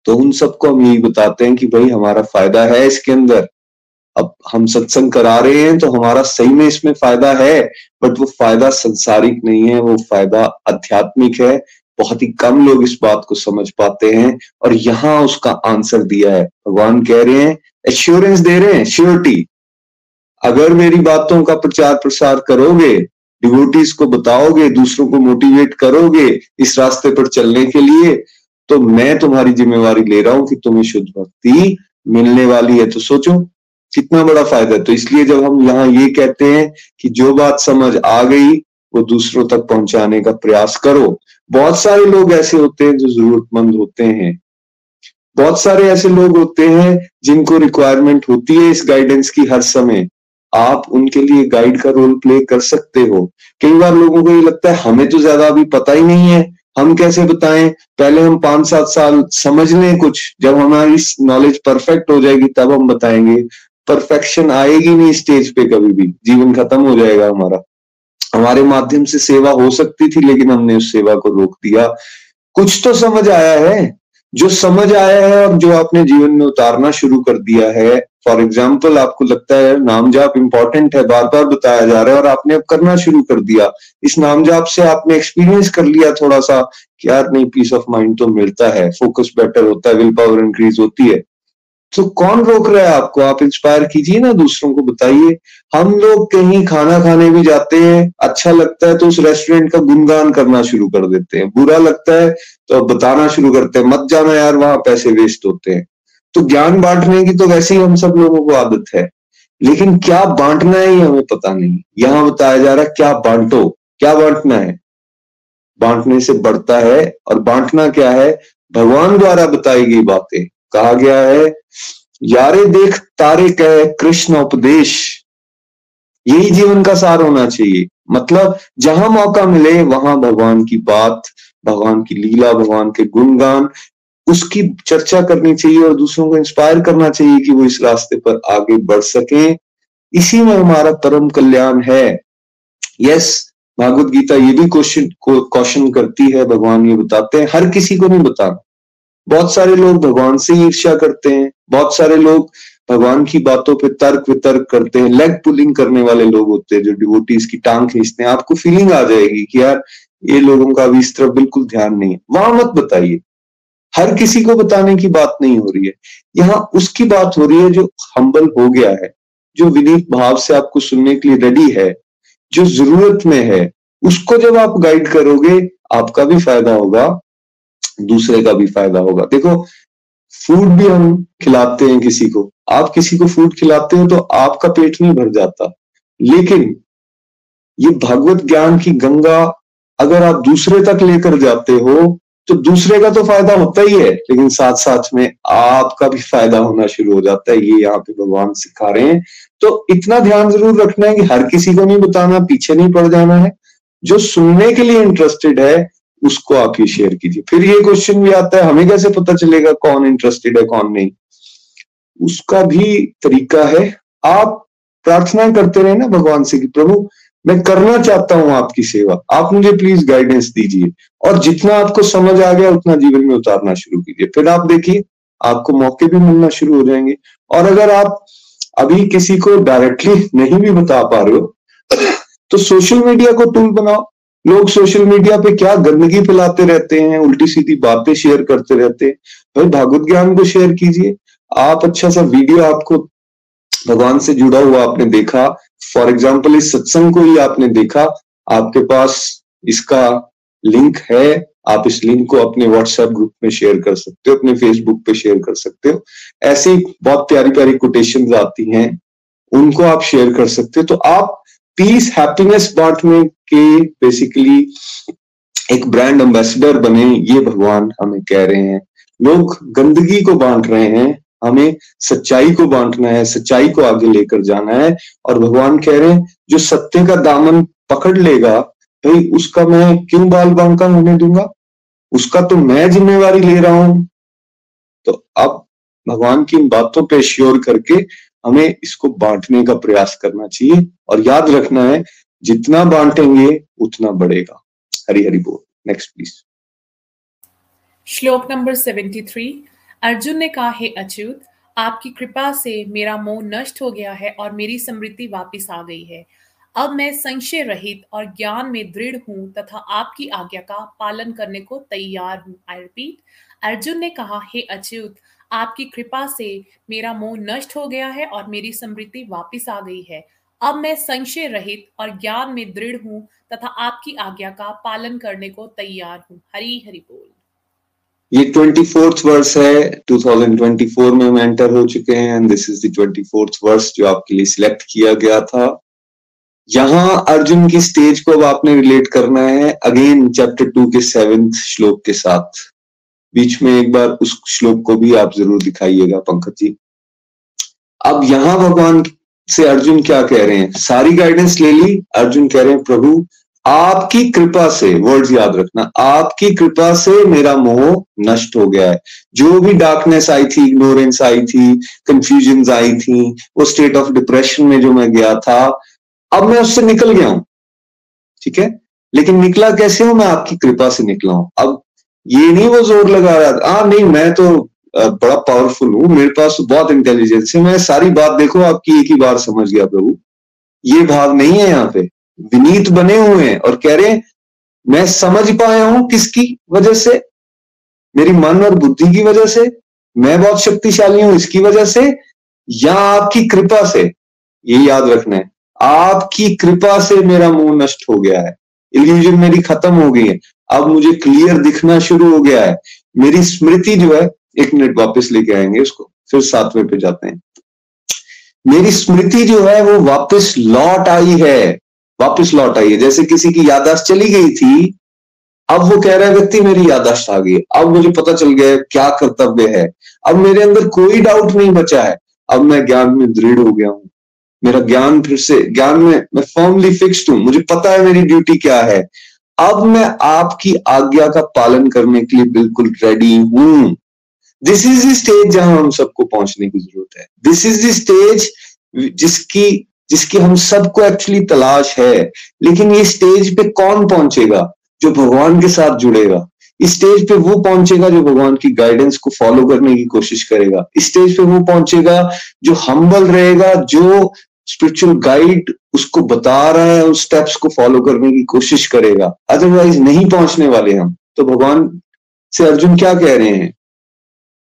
तो उन सबको हम यही बताते हैं कि भाई हमारा फ़ायदा है इसके अंदर अब हम सत्संग करा रहे हैं तो हमारा सही में इसमें फ़ायदा है बट वो फ़ायदा संसारिक नहीं है, वो फ़ायदा आध्यात्मिक है। बहुत ही कम लोग इस बात को समझ पाते हैं और यहाँ उसका आंसर दिया है। भगवान कह रहे हैं एश्योरेंस दे रहे हैं श्योरिटी अगर मेरी बातों का प्रचार प्रसार करोगे डिवोटीज को बताओगे, दूसरों को मोटिवेट करोगे इस रास्ते पर चलने के लिए तो मैं तुम्हारी जिम्मेवारी ले रहा हूँ कि तुम्हें शुद्ध भक्ति मिलने वाली है। तो सोचो कितना बड़ा फ़ायदा है। तो इसलिए जब हम यहाँ ये कहते हैं कि जो बात समझ आ गई, वो दूसरों तक पहुँचाने का प्रयास करो। बहुत सारे लोग ऐसे होते हैं जो जरूरतमंद होते हैं। बहुत सारे ऐसे लोग होते हैं जिनको रिक्वायरमेंट होती है इस गाइडेंस की हर समय। आप उनके लिए गाइड का रोल प्ले कर सकते हो। कई बार लोगों को ये लगता है, हमें तो ज़्यादा अभी पता ही नहीं है। हम कैसे बताएँ? पहले हम पाँच सात साल समझ लें कुछ। जब हमारी नॉलेज परफेक्ट हो जाएगी, तब हम बताएँगे। परफेक्शन आएगी नहीं स्टेज पे कभी भी। जीवन खत्म हो जाएगा हमारा। हमारे माध्यम से सेवा हो सकती थी, लेकिन हमने उस सेवा को रोक दिया। कुछ तो समझ आया है। जो समझ आया है और जो आपने जीवन में उतारना शुरू कर दिया है। फॉर एग्ज़ाम्पल आपको लगता है नाम जाप इंपॉर्टेंट है बार बार बताया जा रहा है और आपने अब करना शुरू कर दिया। इस नाम जाप से आपने एक्सपीरियंस कर लिया थोड़ा सा कि यार, नहीं पीस ऑफ़ माइंड तो मिलता है। फोकस बेटर होता है विल पावर इंक्रीज होती है। तो कौन रोक रहा है आपको? आप इंस्पायर कीजिए ना दूसरों को, बताइए। हम लोग कहीं खाना खाने भी जाते हैं अच्छा लगता है तो उस रेस्टोरेंट का गुणगान करना शुरू कर देते हैं। बुरा लगता है तो बताना शुरू करते हैं। मत जाना यार, वहाँ पैसे वेस्ट होते हैं। तो ज्ञान बांटने की तो वैसे ही हम सब लोगों को आदत है। लेकिन क्या बांटना है ये हमें पता नहीं। यहाँ बताया जा रहा है, क्या बांटो? क्या बांटना है? बांटने से बढ़ता है और बांटना क्या है? भगवान द्वारा बताई गई बातें। कहा गया है, यारे देख, तारे कह, कृष्ण उपदेश। यही जीवन का सार होना चाहिए। मतलब जहाँ मौका मिले, वहाँ भगवान की बात, भगवान की लीला, भगवान के गुणगान, उसकी चर्चा करनी चाहिए और दूसरों को इंस्पायर करना चाहिए कि वो इस रास्ते पर आगे बढ़ सके। इसी में हमारा परम कल्याण है। यस भागवत गीता ये भी क्वेश्चन क्वेश्चन करती है, भगवान ये बताते हैं। हर किसी को नहीं बताना। बहुत सारे लोग भगवान से ईर्ष्या करते हैं, बहुत सारे लोग भगवान की बातों पे तर्क वितर्क करते हैं लेग पुलिंग करने वाले लोग होते हैं जो डिवोटीज की टांग खींचते हैं। आपको फीलिंग आ जाएगी कि यार, ये लोगों का अभी इस तरफ़ बिल्कुल ध्यान नहीं है। वहाँ मत बताइए। हर किसी को बताने की बात नहीं हो रही है। यहाँ उसकी बात हो रही है जो हम्बल हो गया है, जो विनीत भाव से आपको सुनने के लिए रेडी है, जो ज़रूरत में है, उसको जब आप गाइड करोगे, आपका भी फ़ायदा होगा। दूसरे का भी फ़ायदा होगा। देखो फ़ूड भी हम खिलाते हैं किसी को। आप किसी को फ़ूड खिलाते हो तो आपका पेट नहीं भर जाता। लेकिन ये भगवत ज्ञान की गंगा अगर आप दूसरे तक लेकर जाते हो तो दूसरे का तो फ़ायदा होता ही है। लेकिन साथ साथ में आपका भी फ़ायदा होना शुरू हो जाता है। ये यहाँ पे भगवान सिखा रहे हैं। तो इतना ध्यान ज़रूर रखना है कि हर किसी को नहीं बताना, पीछे नहीं पड़ जाना है। जो सुनने के लिए इंटरेस्टेड है उसको आप ये शेयर कीजिए। फिर ये क्वेश्चन भी आता है, हमें कैसे पता चलेगा कौन इंटरेस्टेड है, कौन नहीं? उसका भी तरीका है, आप प्रार्थना करते रहे ना भगवान से कि, प्रभु, मैं करना चाहता हूँ आपकी सेवा। आप मुझे प्लीज़ गाइडेंस दीजिए। और जितना आपको समझ आ गया, उतना जीवन में उतारना शुरू कीजिए। फिर आप देखिए, आपको मौके भी मिलना शुरू हो जाएँगे। और अगर आप अभी किसी को डायरेक्टली नहीं भी बता पा रहे हो तो सोशल मीडिया को टूल बनाओ। लोग सोशल मीडिया पे क्या गंदगी फैलाते रहते हैं, उल्टी सीधी बातें शेयर करते रहते हैं। भाई, भागवत ज्ञान को शेयर कीजिए। आप अच्छा सा वीडियो आपको भगवान से जुड़ा हुआ आपने देखा। फॉर एग्ज़ाम्पल इस सत्संग को ही आपने देखा। आपके पास इसका लिंक है। आप इस लिंक को अपने व्हाट्सएप ग्रुप में शेयर कर सकते हो, अपने फेसबुक पे शेयर कर सकते हो। ऐसी बहुत प्यारी प्यारी कोटेशन आती हैं। उनको आप शेयर कर सकते हो। तो आप पीस हैप्पीनेस बांटने के बेसिकली एक ब्रांड एम्बेसडर बने, ये भगवान हमें कह रहे हैं। लोग गंदगी को बांट रहे हैं, हमें सच्चाई को बांटना है, सच्चाई को आगे लेकर जाना है, और भगवान कह रहे हैं, जो सत्य का दामन पकड़ लेगा, भाई उसका मैं क्यों बाल बांका होने दूँगा? उसका तो मैं जिम्मेवारी ले रहा हूँ। तो अब भगवान की इन बातों पे श्योर करके हमें इसको बांटने का प्रयास करना चाहिए और याद रखना है, जितना बांटेंगे, उतना बढ़ेगा। हरी हरी बोल। नेक्स्ट प्लीज़ श्लोक नंबर सेवेंटी थ्री। अर्जुन ने कहा, हे अच्युत, आपकी कृपा से मेरा मोह नष्ट हो गया है और मेरी समृद्धि वापस आ गई है। अब मैं संशय रहित और ज्ञान में दृढ़ हूँ तथा आपकी आज्ञा का पालन करने को तैयार हूँ आई रिपीट अर्जुन ने कहा, हे अच्युत आपकी कृपा से मेरा मोह नष्ट हो गया है और मेरी समृद्धि वापस आ गई है। अब मैं संशय रहित और ज्ञान में दृढ़ हूँ तथा आपकी आज्ञा का पालन करने को तैयार हूँ। हरी हरि बोल। ये ट्वेंटी फोर्थ वर्स है। 2024 में हम एंटर हो चुके हैं and this is the twenty fourth verse जो आपके लिए सिलेक्ट किया गया था। यहाँ अर्जुन की स्टेज को अब आपने रिलेट करना है। अगेन चैप्टर टू के सेवेंथ श्लोक के साथ। बीच में एक बार उस श्लोक को भी आप ज़रूर दिखाइएगा, पंकज जी। अब यहाँ भगवान से अर्जुन क्या कह रहे हैं? सारी गाइडेंस ले ली, अर्जुन कह रहे हैं, प्रभु, आपकी कृपा से वर्ड्स याद रखना, आपकी कृपा से मेरा मोह नष्ट हो गया है। जो भी डार्कनेस आई थी इग्नोरेंस आई थी कंफ्यूजन आई थी, वो स्टेट ऑफ़ डिप्रेशन में जो मैं गया था, अब मैं उससे निकल गया हूँ। ठीक है? लेकिन निकला कैसे हूँ? मैं आपकी कृपा से निकला हूँ। अब ये नहीं वो ज़ोर लगा रहा था। हाँ नहीं, मैं तो बड़ा पावरफुल हूँ, मेरे पास बहुत इंटेलिजेंस है, मैं सारी बात देखो, आपकी एक ही बार समझ गया प्रभु। ये भाव नहीं है यहाँ पे। विनीत बने हुए हैं और कह रहे हैं, मैं समझ पाया हूँ किसकी वजह से? मेरी मन और बुद्धि की वजह से? मैं बहुत शक्तिशाली हूँ इसकी वजह से? या आपकी कृपा से? ये याद रखना है, आपकी कृपा से मेरा मुँह नष्ट हो गया है। इल्यूजन मेरी खत्म हो गई है। अब मुझे क्लियर दिखना शुरू हो गया है। मेरी स्मृति जो है, एक मिनट वापस लेके आएँगे उसको, फिर सातवें पे जाते हैं। मेरी स्मृति जो है, वो वापस लौट आई है। वापस लौट आई है। जैसे किसी की यादाश्त चली गई थी, अब वो कह रहा है, व्यक्ति मेरी यादाश्त आ गई अब मुझे पता चल गया क्या कर्तव्य है। अब मेरे अंदर कोई डाउट नहीं बचा है। अब मैं ज्ञान में दृढ़ हो गया हूँ। मेरा ज्ञान फिर से, ज्ञान में, मैं फॉर्मली फिक्स्ड हूँ। मुझे पता है मेरी ड्यूटी क्या है। अब मैं आपकी आज्ञा का पालन करने के लिए बिल्कुल रेडी हूँ। दिस इज़ द स्टेज जहाँ हम सबको पहुँचने की ज़रूरत है। दिस इज़ द स्टेज जिसकी जिसकी हम सबको एक्चुअली तलाश है। लेकिन ये स्टेज पे कौन पहुंचेगा? जो भगवान के साथ जुड़ेगा। इस स्टेज पे वो पहुंचेगा जो भगवान की गाइडेंस को फॉलो करने की कोशिश करेगा। इस स्टेज पे वो पहुंचेगा जो हम्बल रहेगा, जो स्पिरिचुअल गाइड उसको बता रहा है, उस स्टेप्स को फॉलो करने की कोशिश करेगा। अदरवाइज़ नहीं पहुँचने वाले हम। तो भगवान से अर्जुन क्या कह रहे हैं?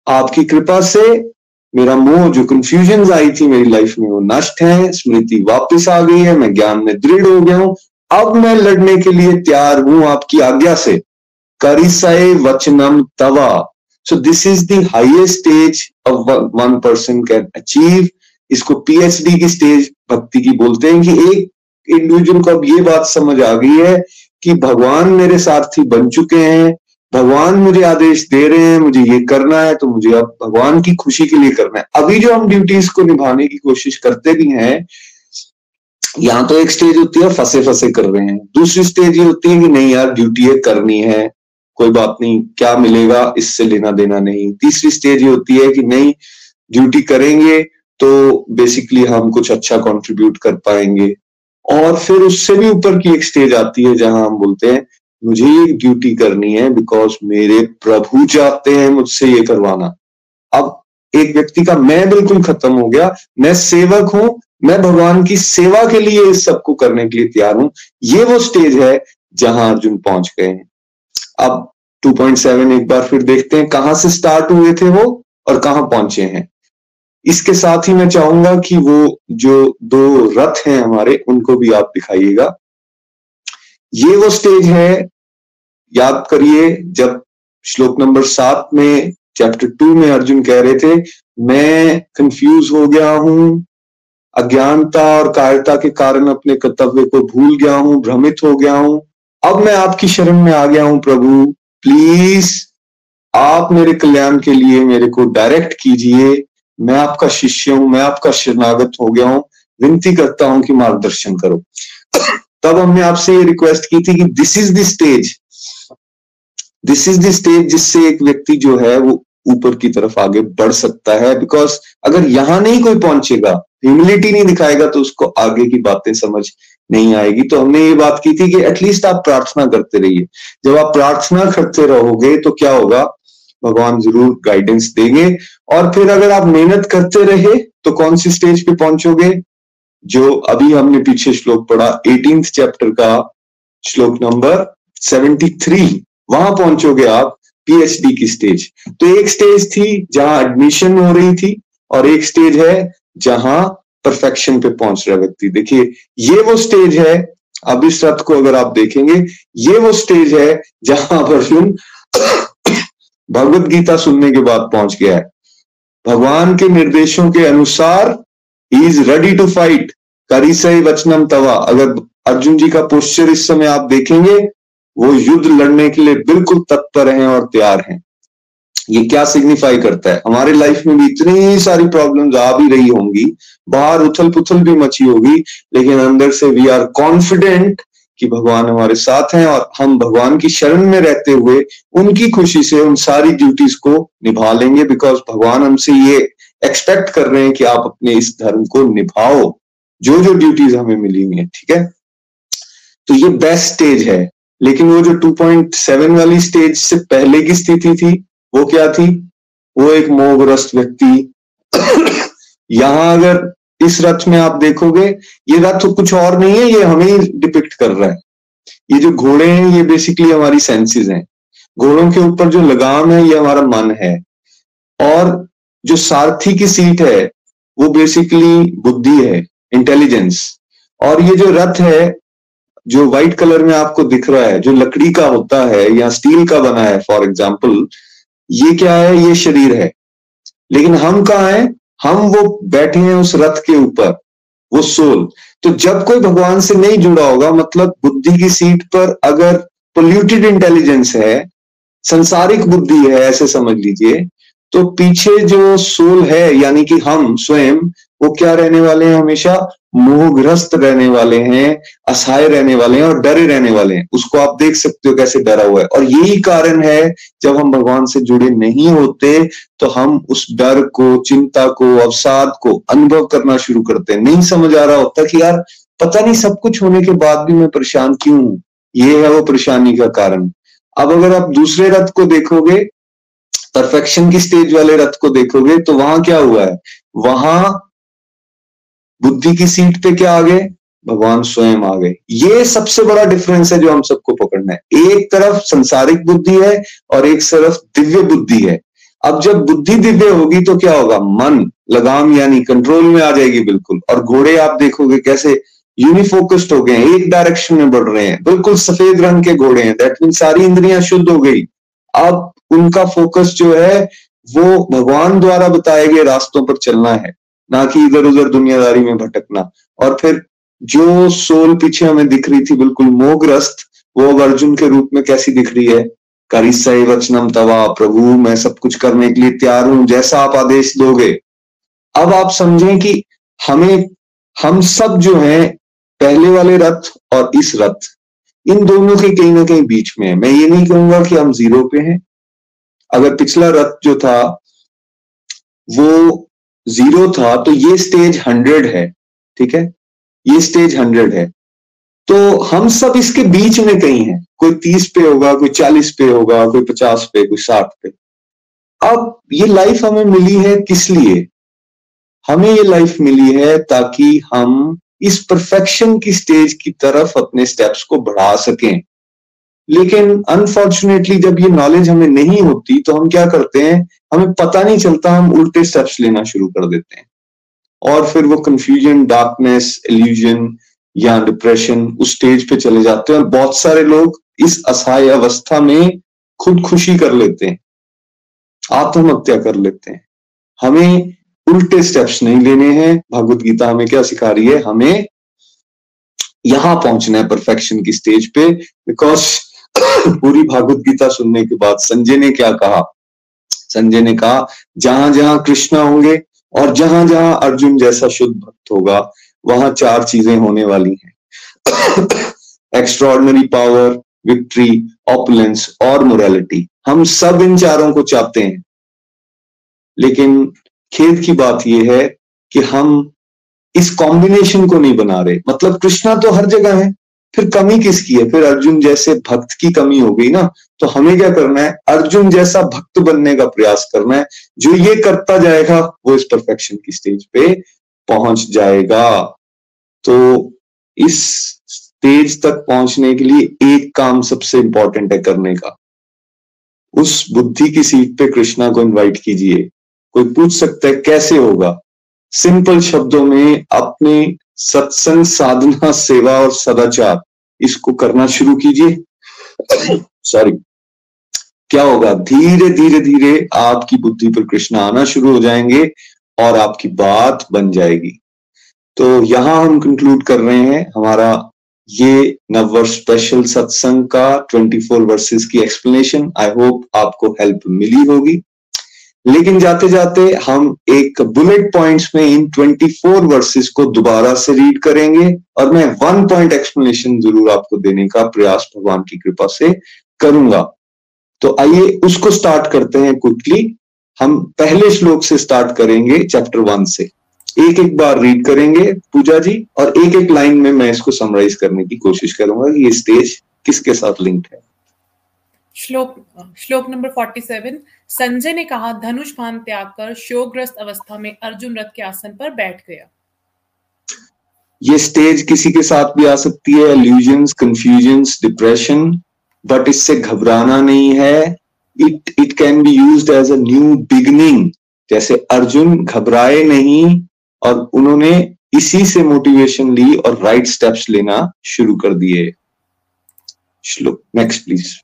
आपकी कृपा से मेरा मोह, जो कंफ्यूजन आई थी मेरी लाइफ में, वो नष्ट है, स्मृति वापस आ गई है, मैं ज्ञान में दृढ़ हो गया हूँ। अब मैं लड़ने के लिए तैयार हूँ आपकी आज्ञा से। करिसय वचनम तवा। So this is the highest stage of one person can achieve इसको पीएचडी की स्टेज भक्ति की बोलते हैं कि एक इंडिविजुअल को अब ये बात समझ आ गई है कि भगवान मेरे सारथी बन चुके हैं, भगवान मुझे आदेश दे रहे हैं, मुझे ये करना है तो मुझे अब भगवान की खुशी के लिए करना है। अभी जो हम ड्यूटीज़ को निभाने की कोशिश करते भी हैं, यहाँ तो एक स्टेज होती है फंसे फंसे कर रहे हैं। दूसरी स्टेज ये होती है कि नहीं यार ड्यूटी है, करनी है, कोई बात नहीं, क्या मिलेगा, इससे लेना देना नहीं। तीसरी स्टेज ये होती है कि नहीं ड्यूटी करेंगे तो बेसिकली हम कुछ अच्छा कंट्रीब्यूट कर पाएँगे। और फिर उससे भी ऊपर की एक स्टेज आती है जहाँ हम बोलते हैं, मुझे ये ड्यूटी करनी है बिकॉज़ मेरे प्रभु चाहते हैं मुझसे ये करवाना। अब एक व्यक्ति का मैं बिल्कुल खत्म हो गया, मैं सेवक हूँ, मैं भगवान की सेवा के लिए इस सबको करने के लिए तैयार हूँ। ये वो स्टेज है जहाँ अर्जुन पहुँच गए हैं। अब 2.7 एक बार फिर देखते हैं कहाँ से स्टार्ट हुए थे वो और कहाँ पहुँचे हैं। इसके साथ ही मैं चाहूँगा कि वो जो दो रथ हैं हमारे, उनको भी आप दिखाइएगा। ये वो स्टेज है, याद करिए, जब श्लोक नंबर सात में चैप्टर टू में अर्जुन कह रहे थे, मैं कंफ्यूज हो गया हूँ, अज्ञानता और कायरता के कारण अपने कर्तव्य को भूल गया हूँ, भ्रमित हो गया हूँ। अब मैं आपकी शरण में आ गया हूँ, प्रभु। प्लीज़, आप मेरे कल्याण के लिए मेरे को डायरेक्ट कीजिए मैं आपका शिष्य हूँ, मैं आपका शरणागत हो गया हूँ। विनती करता हूँ कि मार्गदर्शन करो। तब हमने आपसे ये रिक्वेस्ट की थी कि this is the stage this is the stage जिससे एक व्यक्ति जो है वो ऊपर की तरफ़ आगे बढ़ सकता है। बिकॉज़ अगर यहाँ नहीं कोई पहुंचेगा ह्यूमिलिटी नहीं दिखाएगा तो उसको आगे की बातें समझ नहीं आएगी। तो हमने ये बात की थी कि एटलीस्ट आप प्रार्थना करते रहिए। जब आप प्रार्थना करते रहोगे तो क्या होगा? भगवान ज़रूर गाइडेंस देंगे। और फिर अगर आप मेहनत करते रहे तो कौन सी स्टेज पे पहुंचोगे? जो अभी हमने पीछे श्लोक पढ़ा एटीन चैप्टर का श्लोक नंबर 73 वहाँ पहुंचोगे आप पीएचडी की स्टेज तो एक स्टेज थी जहाँ एडमिशन हो रही थी, और एक स्टेज है जहाँ परफेक्शन पे पहुँच रहा व्यक्ति। देखिए, ये वो स्टेज है, अब इस रथ को अगर आप देखेंगे, ये वो स्टेज है जहाँ अर्जुन भगवत गीता सुनने के बाद पहुँच गया है। भगवान के निर्देशों के अनुसार ही इज़ रेडी टू फाइट करी सही वचनम तवा। अगर अर्जुन जी का पोस्चर इस समय आप देखेंगे, वो युद्ध लड़ने के लिए बिल्कुल तत्पर हैं और तैयार हैं। ये क्या सिग्निफाई करता है? हमारे लाइफ में भी इतनी सारी प्रॉब्लम्स आ भी रही होंगी। बाहर उथल पुथल भी मची होगी, लेकिन अंदर से वी आर कॉन्फिडेंट कि भगवान हमारे साथ हैं और हम भगवान की शरण में रहते हुए उनकी खुशी से उन सारी ड्यूटीज़ को निभा लेंगे बिकॉज़ भगवान हमसे ये एक्सपेक्ट कर रहे हैं कि आप अपने इस धर्म को निभाओ। जो जो ड्यूटीज़ हमें मिली हुई है, ठीक है? तो ये बेस्ट स्टेज है। लेकिन वो जो 2.7 वाली स्टेज से पहले की स्थिति थी, वो क्या थी? वो एक मोहग्रस्त व्यक्ति, यहाँ अगर इस रथ में आप देखोगे, ये रथ कुछ और नहीं है, ये हमें डिपिक्ट कर रहा है। ये जो घोड़े हैं, ये बेसिकली हमारी सेंसेस हैं। घोड़ों के ऊपर जो लगाम है, ये हमारा मन है। और जो सारथी की सीट है, वो बेसिकली बुद्धि है इंटेलिजेंस और ये जो रथ है, जो व्हाइट कलर में आपको दिख रहा है, जो लकड़ी का होता है, या स्टील का बना है फॉर एग्ज़ाम्पल ये क्या है? ये शरीर है। लेकिन हम कहा हैं? हम वो बैठे हैं उस रथ के ऊपर, वो सोल। तो जब कोई भगवान से नहीं जुड़ा होगा मतलब बुद्धि की सीट पर अगर पोल्यूटेड इंटेलिजेंस है, संसारिक बुद्धि है, ऐसे समझ लीजिए तो पीछे जो सोल है, यानी कि हम स्वयं, वो क्या रहने वाले हैं हमेशा? मोहग्रस्त रहने वाले हैं, असहाय रहने वाले हैं और डरे रहने वाले हैं। उसको आप देख सकते हो कैसे डरा हुआ है। और यही कारण है, जब हम भगवान से जुड़े नहीं होते तो हम उस डर को, चिंता को, अवसाद को अनुभव करना शुरू करते हैं। नहीं समझ आ रहा होता कि यार, पता नहीं सब कुछ होने के बाद भी मैं परेशान क्यों हूँ? ये है वो परेशानी का कारण। अब अगर आप दूसरे रथ को देखोगे परफेक्शन की स्टेज वाले रथ को देखोगे तो वहाँ क्या हुआ है? वहाँ बुद्धि की सीट पे क्या आ गए? भगवान स्वयं आ गए। ये सबसे बड़ा डिफरेंस है जो हम सबको पकड़ना है। एक तरफ़ संसारिक बुद्धि है और एक तरफ़ दिव्य बुद्धि है। अब जब बुद्धि दिव्य होगी तो क्या होगा? मन, लगाम यानी कंट्रोल में आ जाएगी बिल्कुल। और घोड़े आप देखोगे कैसे यूनिफोकस्ड हो गए एक डायरेक्शन में बढ़ रहे हैं। बिल्कुल सफ़ेद रंग के घोड़े हैं। दैट मीन सारी इंद्रियाँ शुद्ध हो गई। अब उनका फोकस जो है, वो भगवान द्वारा बताए गए रास्तों पर चलना है। ना कि इधर उधर दुनियादारी में भटकना। और फिर जो सोल पीछे हमें दिख रही थी बिल्कुल मोहग्रस्त वो अब अर्जुन के रूप में कैसी दिख रही है? करिसई वचनम तवा, प्रभु, मैं सब कुछ करने के लिए तैयार हूँ, जैसा आप आदेश दोगे। अब आप समझें कि हमें, हम सब जो हैं, पहले वाले रथ और इस रथ, इन दोनों के कहीं ना कहीं बीच में है। मैं ये नहीं कहूँगा कि हम ज़ीरो पे हैं। अगर पिछला रथ जो था, वो ज़ीरो था तो ये स्टेज हंड्रेड है, ठीक है? ये स्टेज हंड्रेड है। तो हम सब इसके बीच में कहीं हैं। कोई तीस पे होगा, कोई चालीस पे होगा, कोई पचास पे, कोई साठ पे। अब ये लाइफ हमें मिली है किस लिए? हमें ये लाइफ मिली है ताकि हम इस परफेक्शन की स्टेज की तरफ़ अपने स्टेप्स को बढ़ा सकें। लेकिन अनफॉर्चुनेटली जब ये नॉलेज हमें नहीं होती तो हम क्या करते हैं? हमें पता नहीं चलता, हम उल्टे स्टेप्स लेना शुरू कर देते हैं। और फिर वो कंफ्यूजन डार्कनेस एल्यूजन या डिप्रेशन उस स्टेज पे चले जाते हैं और बहुत सारे लोग इस असहाय अवस्था में खुद खुशी कर लेते हैं। आत्महत्या कर लेते हैं। हमें उल्टे स्टेप्स नहीं लेने हैं। भगवत गीता हमें क्या सिखा रही है? हमें यहाँ पहुँचना है परफेक्शन की स्टेज पे बिकॉज़ पूरी भागवत गीता सुनने के बाद संजय ने क्या कहा? संजय ने कहा, जहाँ जहाँ कृष्णा होंगे और जहाँ जहाँ अर्जुन जैसा शुद्ध भक्त होगा, वहाँ चार चीज़ें होने वाली हैं। एक्स्ट्रॉर्डनरी पावर विक्ट्री ऑपुलेंस और मोरालिटी हम सब इन चारों को चाहते हैं। लेकिन खेद की बात यह है कि हम इस कॉम्बिनेशन को नहीं बना रहे। मतलब कृष्णा तो हर जगह है। फिर कमी किसकी है? फिर अर्जुन जैसे भक्त की कमी हो गई ना तो हमें क्या करना है? अर्जुन जैसा भक्त बनने का प्रयास करना है। जो ये करता जाएगा, वो इस परफेक्शन की स्टेज पे पहुँच जाएगा। तो इस स्टेज तक पहुँचने के लिए एक काम सबसे इंपॉर्टेंट है करने का। उस बुद्धि की सीट पे कृष्णा को इनवाइट कीजिए। कोई पूछ सकता है, कैसे होगा? सिंपल शब्दों में अपने सत्संग साधना, सेवा और सदाचार। इसको करना शुरू कीजिए। सॉरी क्या होगा? धीरे धीरे धीरे आपकी बुद्धि पर कृष्ण आना शुरू हो जाएँगे और आपकी बात बन जाएगी। तो यहाँ हम कंक्लूड कर रहे हैं हमारा ये नववर्ष स्पेशल सत्संग का 24 वर्सेस की एक्सप्लेनेशन आई होप आपको हेल्प मिली होगी। लेकिन जाते जाते हम एक बुलेट पॉइंट्स में इन 24 वर्सेस को दोबारा से रीड करेंगे और मैं वन पॉइंट एक्सप्लेनेशन ज़रूर आपको देने का प्रयास भगवान की कृपा से करूँगा। तो आइए उसको स्टार्ट करते हैं क्विकली हम पहले श्लोक से स्टार्ट करेंगे चैप्टर वन से। एक एक बार रीड करेंगे पूजा जी और एक एक लाइन में मैं इसको समराइज करने की कोशिश करूँगा कि ये स्टेज किसके साथ लिंक्ड है। श्लोक श्लोक नंबर 47 संजय ने कहा, धनुष भान त्याग कर शोकग्रस्त अवस्था में अर्जुन रथ के आसन पर बैठ गया। ये स्टेज किसी के साथ भी आ सकती है एल्यूजन्स कंफ्यूजन्स डिप्रेशन बट इससे घबराना नहीं है। It it can be use as a new beginning जैसे अर्जुन घबराए नहीं और उन्होंने इसी से मोटिवेशन ली और राइट स्टेप्स लेना शुरू कर दिए। श्लोक नेक्स्ट प्लीज़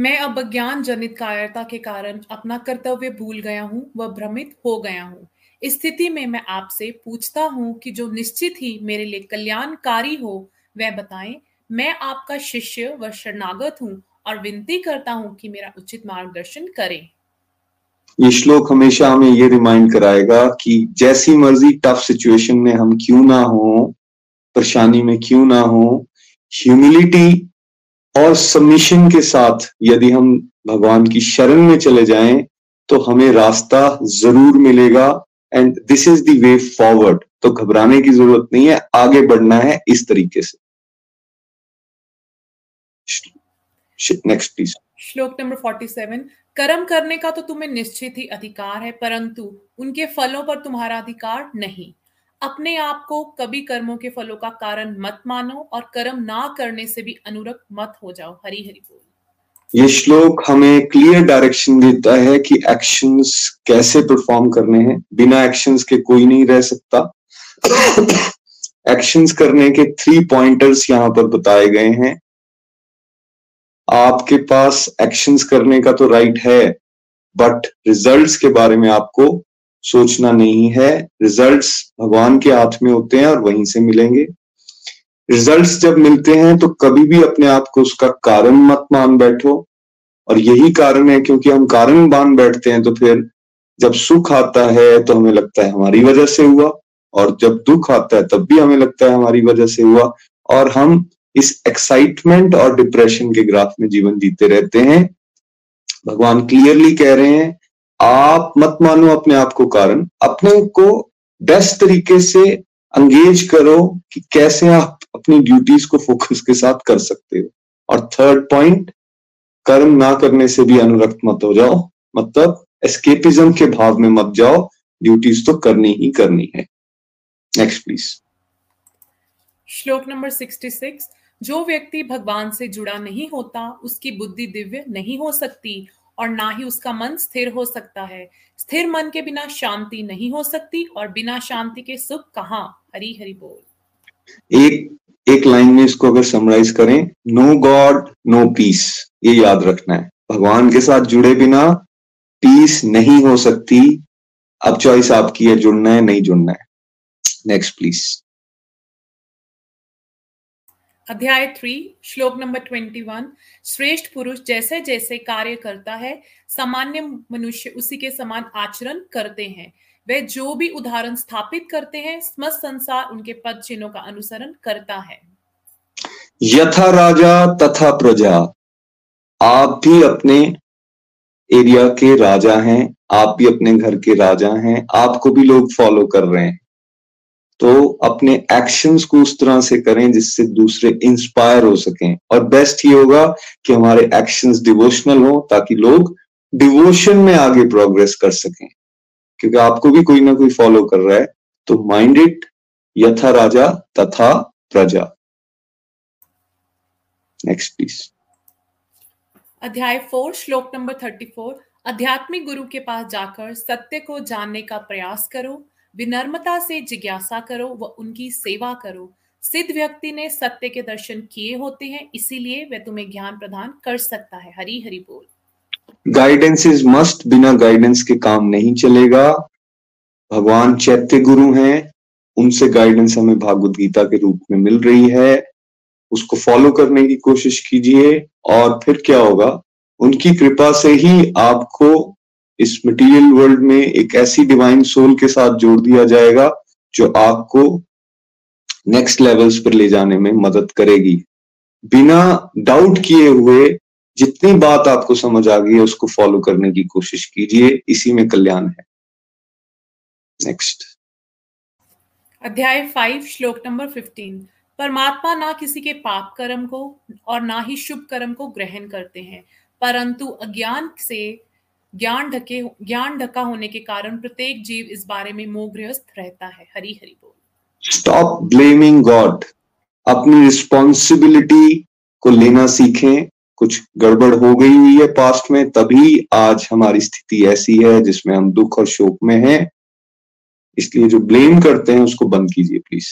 मैं अब ज्ञान जनित कायरता के कारण अपना कर्तव्य भूल गया हूँ व भ्रमित हो गया हूँ। स्थिति में मैं आपसे पूछता हूँ कि जो निश्चित ही मेरे लिए कल्याणकारी हो, वह बताएँ, मैं आपका शिष्य व शरणागत हूँ और विनती करता हूँ कि मेरा उचित मार्गदर्शन करें। ये श्लोक हमेशा हमें ये रिमाइंड कराएगा कि जैसी मर्ज़ी टफ सिचुएशन में हम क्यों ना हो, परेशानी में क्यों ना हो ह्यूमिलिटी और सबमिशन के साथ यदि हम भगवान की शरण में चले जाएँ तो हमें रास्ता ज़रूर मिलेगा। And this is the way forward तो घबराने की ज़रूरत नहीं है, आगे बढ़ना है इस तरीके से। नेक्स्ट प्लीज़ श्लोक नंबर 47 कर्म करने का तो तुम्हें निश्चित ही अधिकार है, परंतु उनके फलों पर तुम्हारा अधिकार नहीं। अपने आप को कभी कर्मों के फलों का कारण मत मानो और कर्म ना करने से भी अनुरक्त मत हो जाओ हरी हरी बोल। ये श्लोक हमें क्लियर डायरेक्शन देता है कि एक्शंस कैसे परफॉर्म करने हैं। बिना एक्शंस के कोई नहीं रह सकता। एक्शंस करने के थ्री पॉइंटर्स यहाँ पर बताए गए हैं। आपके पास एक्शंस करने का तो राइट है बट रिजल्ट्स के बारे में आपको सोचना नहीं है। रिजल्ट्स भगवान के हाथ में होते हैं और वहीं से मिलेंगे। रिजल्ट्स जब मिलते हैं तो कभी भी अपने आप को उसका कारण मत मान बैठो। और यही कारण है क्योंकि हम कारण मान बैठते हैं तो फिर जब सुख आता है तो हमें लगता है हमारी वजह से हुआ। और जब दुख आता है तब भी हमें लगता है हमारी वजह से हुआ। और हम इस एक्साइटमेंट और डिप्रेशन के ग्राफ में जीवन जीते रहते हैं। भगवान क्लियरली कह रहे हैं आप मत मानो अपने आप को कारण। अपने को बेस्ट तरीके से अंगेज करो कि कैसे आप अपनी ड्यूटीज़ को फोकस के साथ कर सकते हो। और थर्ड पॉइंट कर्म ना करने से भी अनुरक्त मत हो जाओ। मतलब एस्केपिज्म के भाव में मत जाओ। ड्यूटीज़ तो करनी ही करनी है। नेक्स्ट प्लीज़ श्लोक नंबर 66 जो व्यक्ति भगवान से जुड़ा नहीं होता, उसकी बुद्धि दिव्य नहीं हो सकती और ना ही उसका मन स्थिर हो सकता है। स्थिर मन के बिना शांति नहीं हो सकती और बिना शांति के सुख कहाँ? हरी हरी बोल। एक एक लाइन में इसको अगर समराइज करें नो गॉड नो पीस ये याद रखना है। भगवान के साथ जुड़े बिना पीस नहीं हो सकती। अब चॉइस आपकी है, जुड़ना है, नहीं जुड़ना है। नेक्स्ट प्लीज़ अध्याय थ्री श्लोक नंबर ट्वेंटी वन श्रेष्ठ पुरुष जैसे जैसे कार्य करता है, सामान्य मनुष्य उसी के समान आचरण करते हैं। वे जो भी उदाहरण स्थापित करते हैं, समस्त संसार उनके पद चिन्हों का अनुसरण करता है। यथा राजा, तथा प्रजा। आप भी अपने एरिया के राजा हैं, आप भी अपने घर के राजा हैं, आपको भी लोग फॉलो कर रहे हैं। तो अपने एक्शंस को उस तरह से करें जिससे दूसरे इंस्पायर हो सकें। और बेस्ट ये होगा कि हमारे एक्शंस डिवोशनल हो ताकि लोग डिवोशन में आगे प्रोग्रेस कर सकें। क्योंकि आपको भी कोई ना कोई फॉलो कर रहा है तो माइंड इट यथा राजा, तथा प्रजा। नेक्स्ट प्लीज़ अध्याय फोर श्लोक नंबर थर्टी फोर आध्यात्मिक गुरु के पास जाकर सत्य को जानने का प्रयास करो। विनम्रता से जिज्ञासा करो व उनकी सेवा करो। सिद्ध व्यक्ति ने सत्य के दर्शन किए होते हैं, इसीलिए वह तुम्हें ज्ञान प्रदान कर सकता है। हरी हरी बोल। गाइडेंस इज़ मस्ट बिना गाइडेंस के काम नहीं चलेगा। भगवान चैत्य गुरु हैं, उनसे गाइडेंस हमें भागवत गीता के रूप में मिल रही है। उसको फॉलो करने की कोशिश कीजिए और फिर क्या होगा? उनकी कृपा से ही आपको इस मटेरियल वर्ल्ड में एक ऐसी डिवाइन सोल के साथ जोड़ दिया जाएगा, जो आपको नेक्स्ट लेवल्स पर ले जाने में मदद करेगी। बिना डाउट किए हुए जितनी बात आपको समझ आ गई है, उसको फॉलो करने की कोशिश कीजिए। इसी में कल्याण है। नेक्स्ट अध्याय फाइव श्लोक नंबर फिफ्टीन परमात्मा ना किसी के पाप कर्म को और ना ही शुभ कर्म को ग्रहण करते हैं, परंतु अज्ञान से ज्ञान ढके ज्ञान ढका होने के कारण प्रत्येक जीव इस बारे में मोहग्रस्त रहता है। हरी हरी बोल। स्टॉप ब्लेमिंग गॉड अपनी रिस्पॉन्सिबिलिटी को लेना सीखें। कुछ गड़बड़ हो गई हुई है पास्ट में तभी आज हमारी स्थिति ऐसी है जिसमें हम दुख और शोक में हैं। इसलिए जो ब्लेम करते हैं उसको बंद कीजिए प्लीज़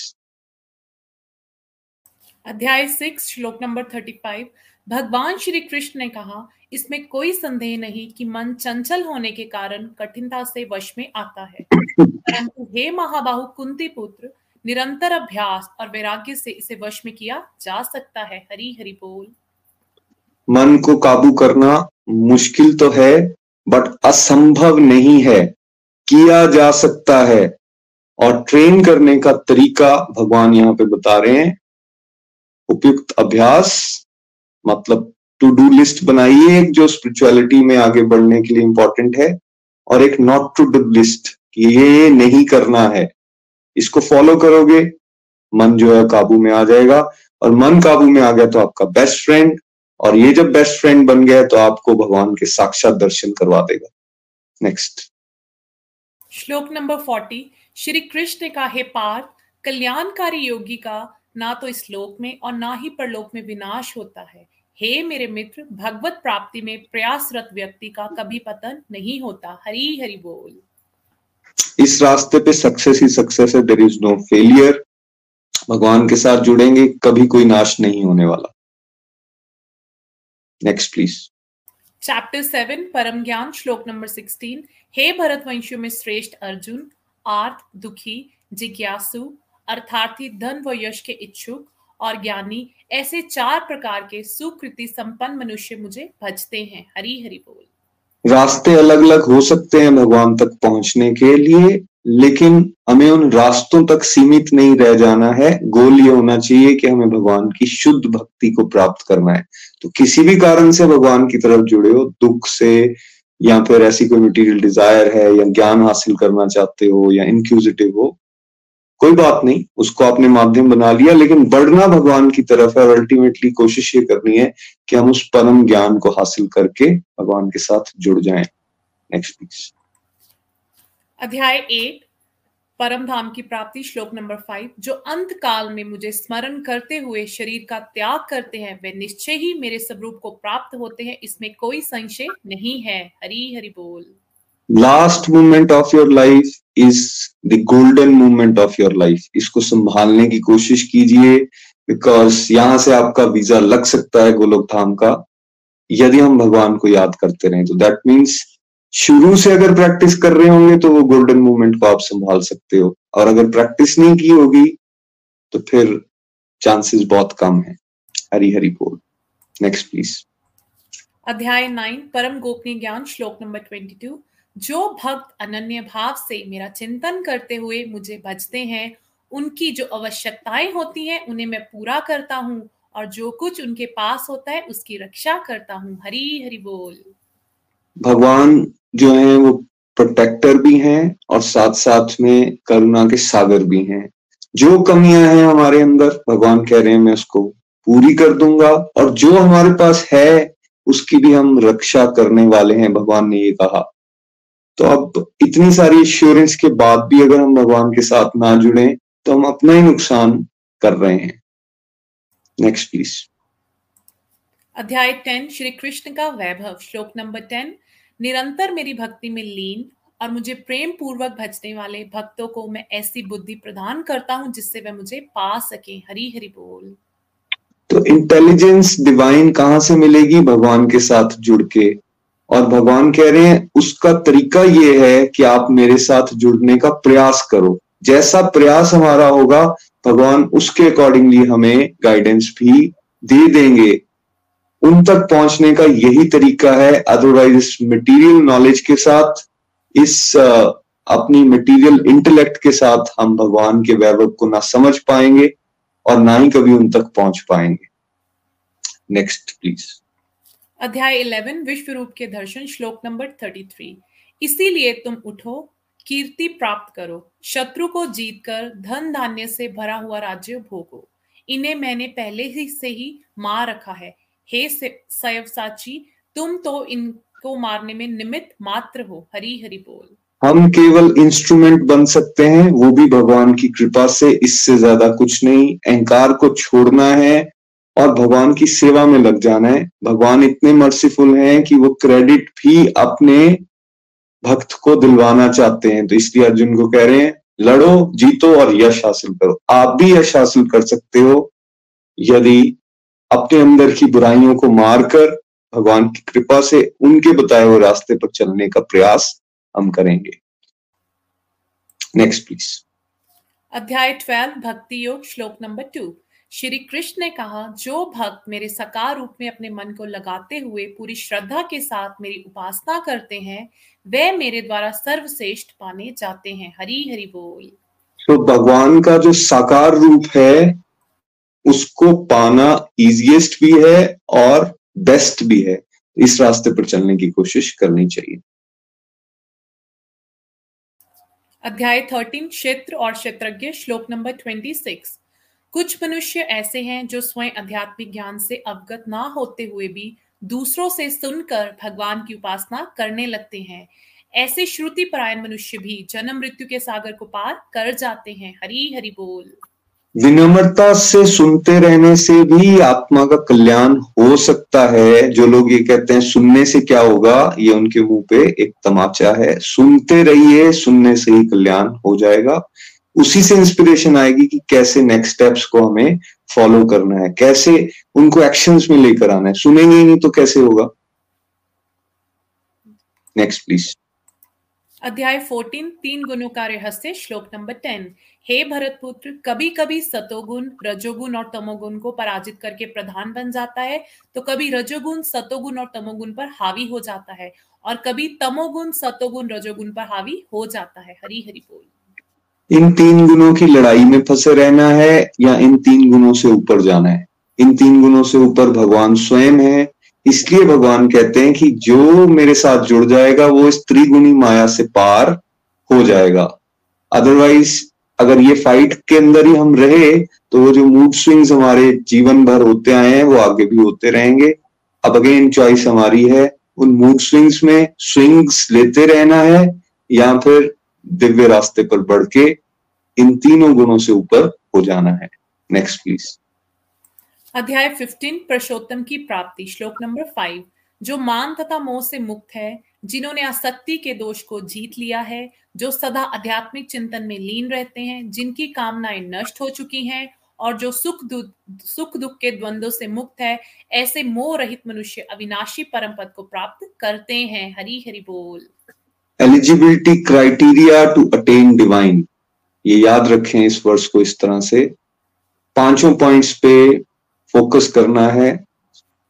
अध्याय सिक्स श्लोक नंबर थर्टी फाइव भगवान श्री कृष्ण ने कहा, इसमें कोई संदेह नहीं कि मन चंचल होने के कारण कठिनता से वश में आता है। परंतु हे महाबाहु कुंती पुत्र निरंतर अभ्यास और वैराग्य से इसे वश में किया जा सकता है। हरी हरि बोल। मन को काबू करना मुश्किल तो है बट असंभव नहीं है। किया जा सकता है। और ट्रेन करने का तरीका भगवान यहाँ पे बता रहे हैं। उपयुक्त अभ्यास मतलब टू डू लिस्ट बनाइए एक जो स्पिरिचुअलिटी में आगे बढ़ने के लिए इंपॉर्टेंट है और एक नॉट टू डू लिस्ट कि ये नहीं करना है। इसको फॉलो करोगे, मन जो है काबू में आ जाएगा और मन काबू में आ गया तो आपका बेस्ट फ्रेंड और ये जब बेस्ट फ्रेंड बन गया तो आपको भगवान के साक्षात दर्शन करवा देगा। नेक्स्ट श्लोक नंबर फोर्टी श्री कृष्ण का हे पार्थ कल्याणकारी योगी का ना तो इस लोक में और ना ही परलोक में विनाश होता है। हे मेरे मित्र भगवत प्राप्ति में प्रयासरत व्यक्ति का कभी पतन नहीं होता। हरी हरि बोल। इस रास्ते पे सक्सेस ही सक्सेस है। देर इज़ नो फेलियर भगवान के साथ जुड़ेंगे कभी कोई नाश नहीं होने वाला। नेक्स्ट प्लीज़ चैप्टर सेवन परम ज्ञान श्लोक नंबर सिक्सटीन हे भरत वंशियों में श्रेष्ठ अर्जुन आर्थ दुखी जिज्ञासु अर्थार्थी धन व यश के इच्छुक और ज्ञानी ऐसे चार प्रकार के सुकृति संपन्न मनुष्य मुझे भजते हैं। हरी हरि बोल। रास्ते अलग अलग हो सकते हैं भगवान तक पहुँचने के लिए, लेकिन हमें उन रास्तों तक सीमित नहीं रह जाना है। गोल ये होना चाहिए कि हमें भगवान की शुद्ध भक्ति को प्राप्त करना है। तो किसी भी कारण से भगवान की तरफ़ जुड़े हो, दुख से, या फिर ऐसी कोई मटेरियल डिज़ायर है, या ज्ञान हासिल करना चाहते हो, या इंक्यूजिटिव हो कोई बात नहीं उसको आपने माध्यम बना लिया लेकिन बढ़ना भगवान की तरफ़ है और अल्टीमेटली कोशिश ये करनी है कि हम उस परम ज्ञान को हासिल करके भगवान के साथ जुड़ जाएँ। नेक्स्ट प्लीज़ अध्याय एट परम धाम की प्राप्ति श्लोक नंबर फाइव जो अंत काल में मुझे स्मरण करते हुए शरीर का त्याग करते हैं वे निश्चय ही मेरे स्वरूप को प्राप्त होते हैं इसमें कोई संशय नहीं है। हरी हरि बोल। Last moment of your life is the golden moment of your life इसको संभालने की कोशिश कीजिए बिकॉज़ यहाँ से आपका वीज़ा लग सकता है गोलोक धाम का, यदि हम भगवान को याद करते रहे। तो दैट मीन्स शुरू से अगर प्रैक्टिस कर रहे होंगे तो वो गोल्डन मूवमेंट को आप संभाल सकते हो। और अगर प्रैक्टिस नहीं की होगी तो फिर चांसेस बहुत कम है। हरी हरी बोल। नेक्स्ट प्लीज़ अध्याय नाइन परम गोपनीय ज्ञान, श्लोक नंबर ट्वेंटी टू जो भक्त अनन्य भाव से मेरा चिंतन करते हुए मुझे भजते हैं, उनकी जो आवश्यकताएँ होती हैं, उन्हें मैं पूरा करता हूँ और जो कुछ उनके पास होता है, उसकी रक्षा करता हूँ। हरी, हरि बोल। भगवान जो है, वो प्रोटेक्टर भी हैं और साथ साथ में करुणा के सागर भी हैं। जो कमियाँ हैं हमारे अंदर, भगवान कह रहे हैं, मैं उसको पूरी कर दूँगा और जो हमारे पास है, उसकी भी हम रक्षा करने वाले हैं, भगवान ने ये कहा। तो अब इतनी सारी इंश्योरेंस के बाद भी अगर हम भगवान के साथ ना जुड़े तो हम अपना ही नुकसान कर रहे हैं। नेक्स्ट प्लीज़ अध्याय टेन श्री कृष्ण का वैभव श्लोक नंबर टेन निरंतर मेरी भक्ति में लीन और मुझे प्रेम पूर्वक भजने वाले भक्तों को मैं ऐसी बुद्धि प्रदान करता हूँ जिससे वे मुझे पा सके। हरी हरि बोल। तो इंटेलिजेंस डिवाइन कहाँ से मिलेगी? भगवान के साथ जुड़ के। और भगवान कह रहे हैं, उसका तरीका ये है कि आप मेरे साथ जुड़ने का प्रयास करो। जैसा प्रयास हमारा होगा, भगवान उसके अकॉर्डिंगली हमें गाइडेंस भी दे देंगे। उन तक पहुँचने का यही तरीका है अदरवाइज़ इस मटेरियल नॉलेज के साथ, इस अपनी मटेरियल इंटेलेक्ट के साथ हम भगवान के वैभव को ना समझ पाएँगे और ना ही कभी उन तक पहुँच पाएँगे। नेक्स्ट प्लीज़ अध्याय 11 विश्व रूप के दर्शन, श्लोक नंबर 33 इसीलिए तुम उठो, कीर्ति प्राप्त करो, शत्रु को जीतकर धन धान्य से भरा हुआ राज्य भोगो। इन्हें मैंने पहले ही से ही मार रखा है। हे सयवसाची तुम तो इनको मारने में निमित्त मात्र हो हरी हरि बोल। हम केवल इंस्ट्रूमेंट बन सकते हैं, वो भी भगवान की कृपा से, इससे ज़्यादा कुछ नहीं। अहंकार को छोड़ना है और भगवान की सेवा में लग जाना है। भगवान इतने मर्सीफुल हैं कि वो क्रेडिट भी अपने भक्त को दिलवाना चाहते हैं। तो इसलिए अर्जुन को कह रहे हैं, लड़ो, जीतो और यश हासिल करो। आप भी यश हासिल कर सकते हो यदि अपने अंदर की बुराइयों को मारकर भगवान की कृपा से उनके बताए हुए रास्ते पर चलने का प्रयास हम करेंगे। नेक्स्ट प्लीज़ अध्याय 12 भक्ति योग, श्लोक नंबर टू श्री कृष्ण ने कहा जो भक्त मेरे सकार रूप में अपने मन को लगाते हुए पूरी श्रद्धा के साथ मेरी उपासना करते हैं वे मेरे द्वारा सर्वश्रेष्ठ पाने जाते हैं। हरी हरि बोल। तो भगवान का जो साकार रूप है उसको पाना इजिएस्ट भी है और बेस्ट भी है। इस रास्ते पर चलने की कोशिश करनी चाहिए। अध्याय 13 क्षेत्र और क्षेत्रज्ञ श्लोक नंबर 26 कुछ मनुष्य ऐसे हैं जो स्वयं आध्यात्मिक ज्ञान से अवगत ना होते हुए भी दूसरों से सुनकर भगवान की उपासना करने लगते हैं। ऐसे श्रुति परायण मनुष्य भी जन्म मृत्यु के सागर को पार कर जाते हैं। हरी हरि बोल। विनम्रता से सुनते रहने से भी आत्मा का कल्याण हो सकता है। जो लोग ये कहते हैं, सुनने से क्या होगा? ये उनके मुँह पे एक तमाचा है। सुनते रहिए, सुनने से ही कल्याण हो जाएगा। उसी से इंस्पिरेशन आएगी कि कैसे नेक्स्ट स्टेप्स को हमें फॉलो करना है, कैसे उनको एक्शंस में लेकर आना है। सुनेंगे ही नहीं तो कैसे होगा? नेक्स्ट प्लीज़ अध्याय 14 तीन गुणों का रहस्य, श्लोक नंबर 10 हे भरत पुत्र कभी कभी सतोगुण, रजोगुण और तमोगुण को पराजित करके प्रधान बन जाता है तो कभी रजोगुण, सतोगुण और तमोगुण पर हावी हो जाता है, और कभी तमोगुण, सतोगुण, रजोगुण पर हावी हो जाता है। हरी हरी बोल। इन तीन गुणों की लड़ाई में फंसे रहना है या इन तीन गुणों से ऊपर जाना है? इन तीन गुणों से ऊपर भगवान स्वयं है, इसलिए भगवान कहते हैं कि जो मेरे साथ जुड़ जाएगा, वो इस त्रिगुणी माया से पार हो जाएगा। अदरवाइज़ अगर ये फाइट के अंदर ही हम रहे तो वो जो मूड स्विंग्स हमारे जीवन भर होते आए हैं, वो आगे भी होते रहेंगे। अब अगेन चॉइस हमारी है, उन मूड स्विंग्स में स्विंग्स लेते रहना है, या फिर दिव्य रास्ते पर बढ़ के इन तीनों गुणों से ऊपर हो जाना है। नेक्स्ट प्लीज़ अध्याय 15 पुरुषोत्तम की प्राप्ति, श्लोक नंबर फाइव जो मान तथा मोह से मुक्त है, जिन्होंने आसक्ति के दोष को जीत लिया है, जो सदा आध्यात्मिक चिंतन में लीन रहते हैं, जिनकी कामनाएँ नष्ट हो चुकी हैं, और जो सुख दुख सुख दुख के द्वंद्व से मुक्त है, ऐसे मोह रहित मनुष्य अविनाशी परम पद को प्राप्त करते हैं। हरी हरि बोल। Eligibility criteria to attain divine ये याद रखें इस वर्ष को इस तरह से। पाँचों पॉइंट्स पे फोकस करना है।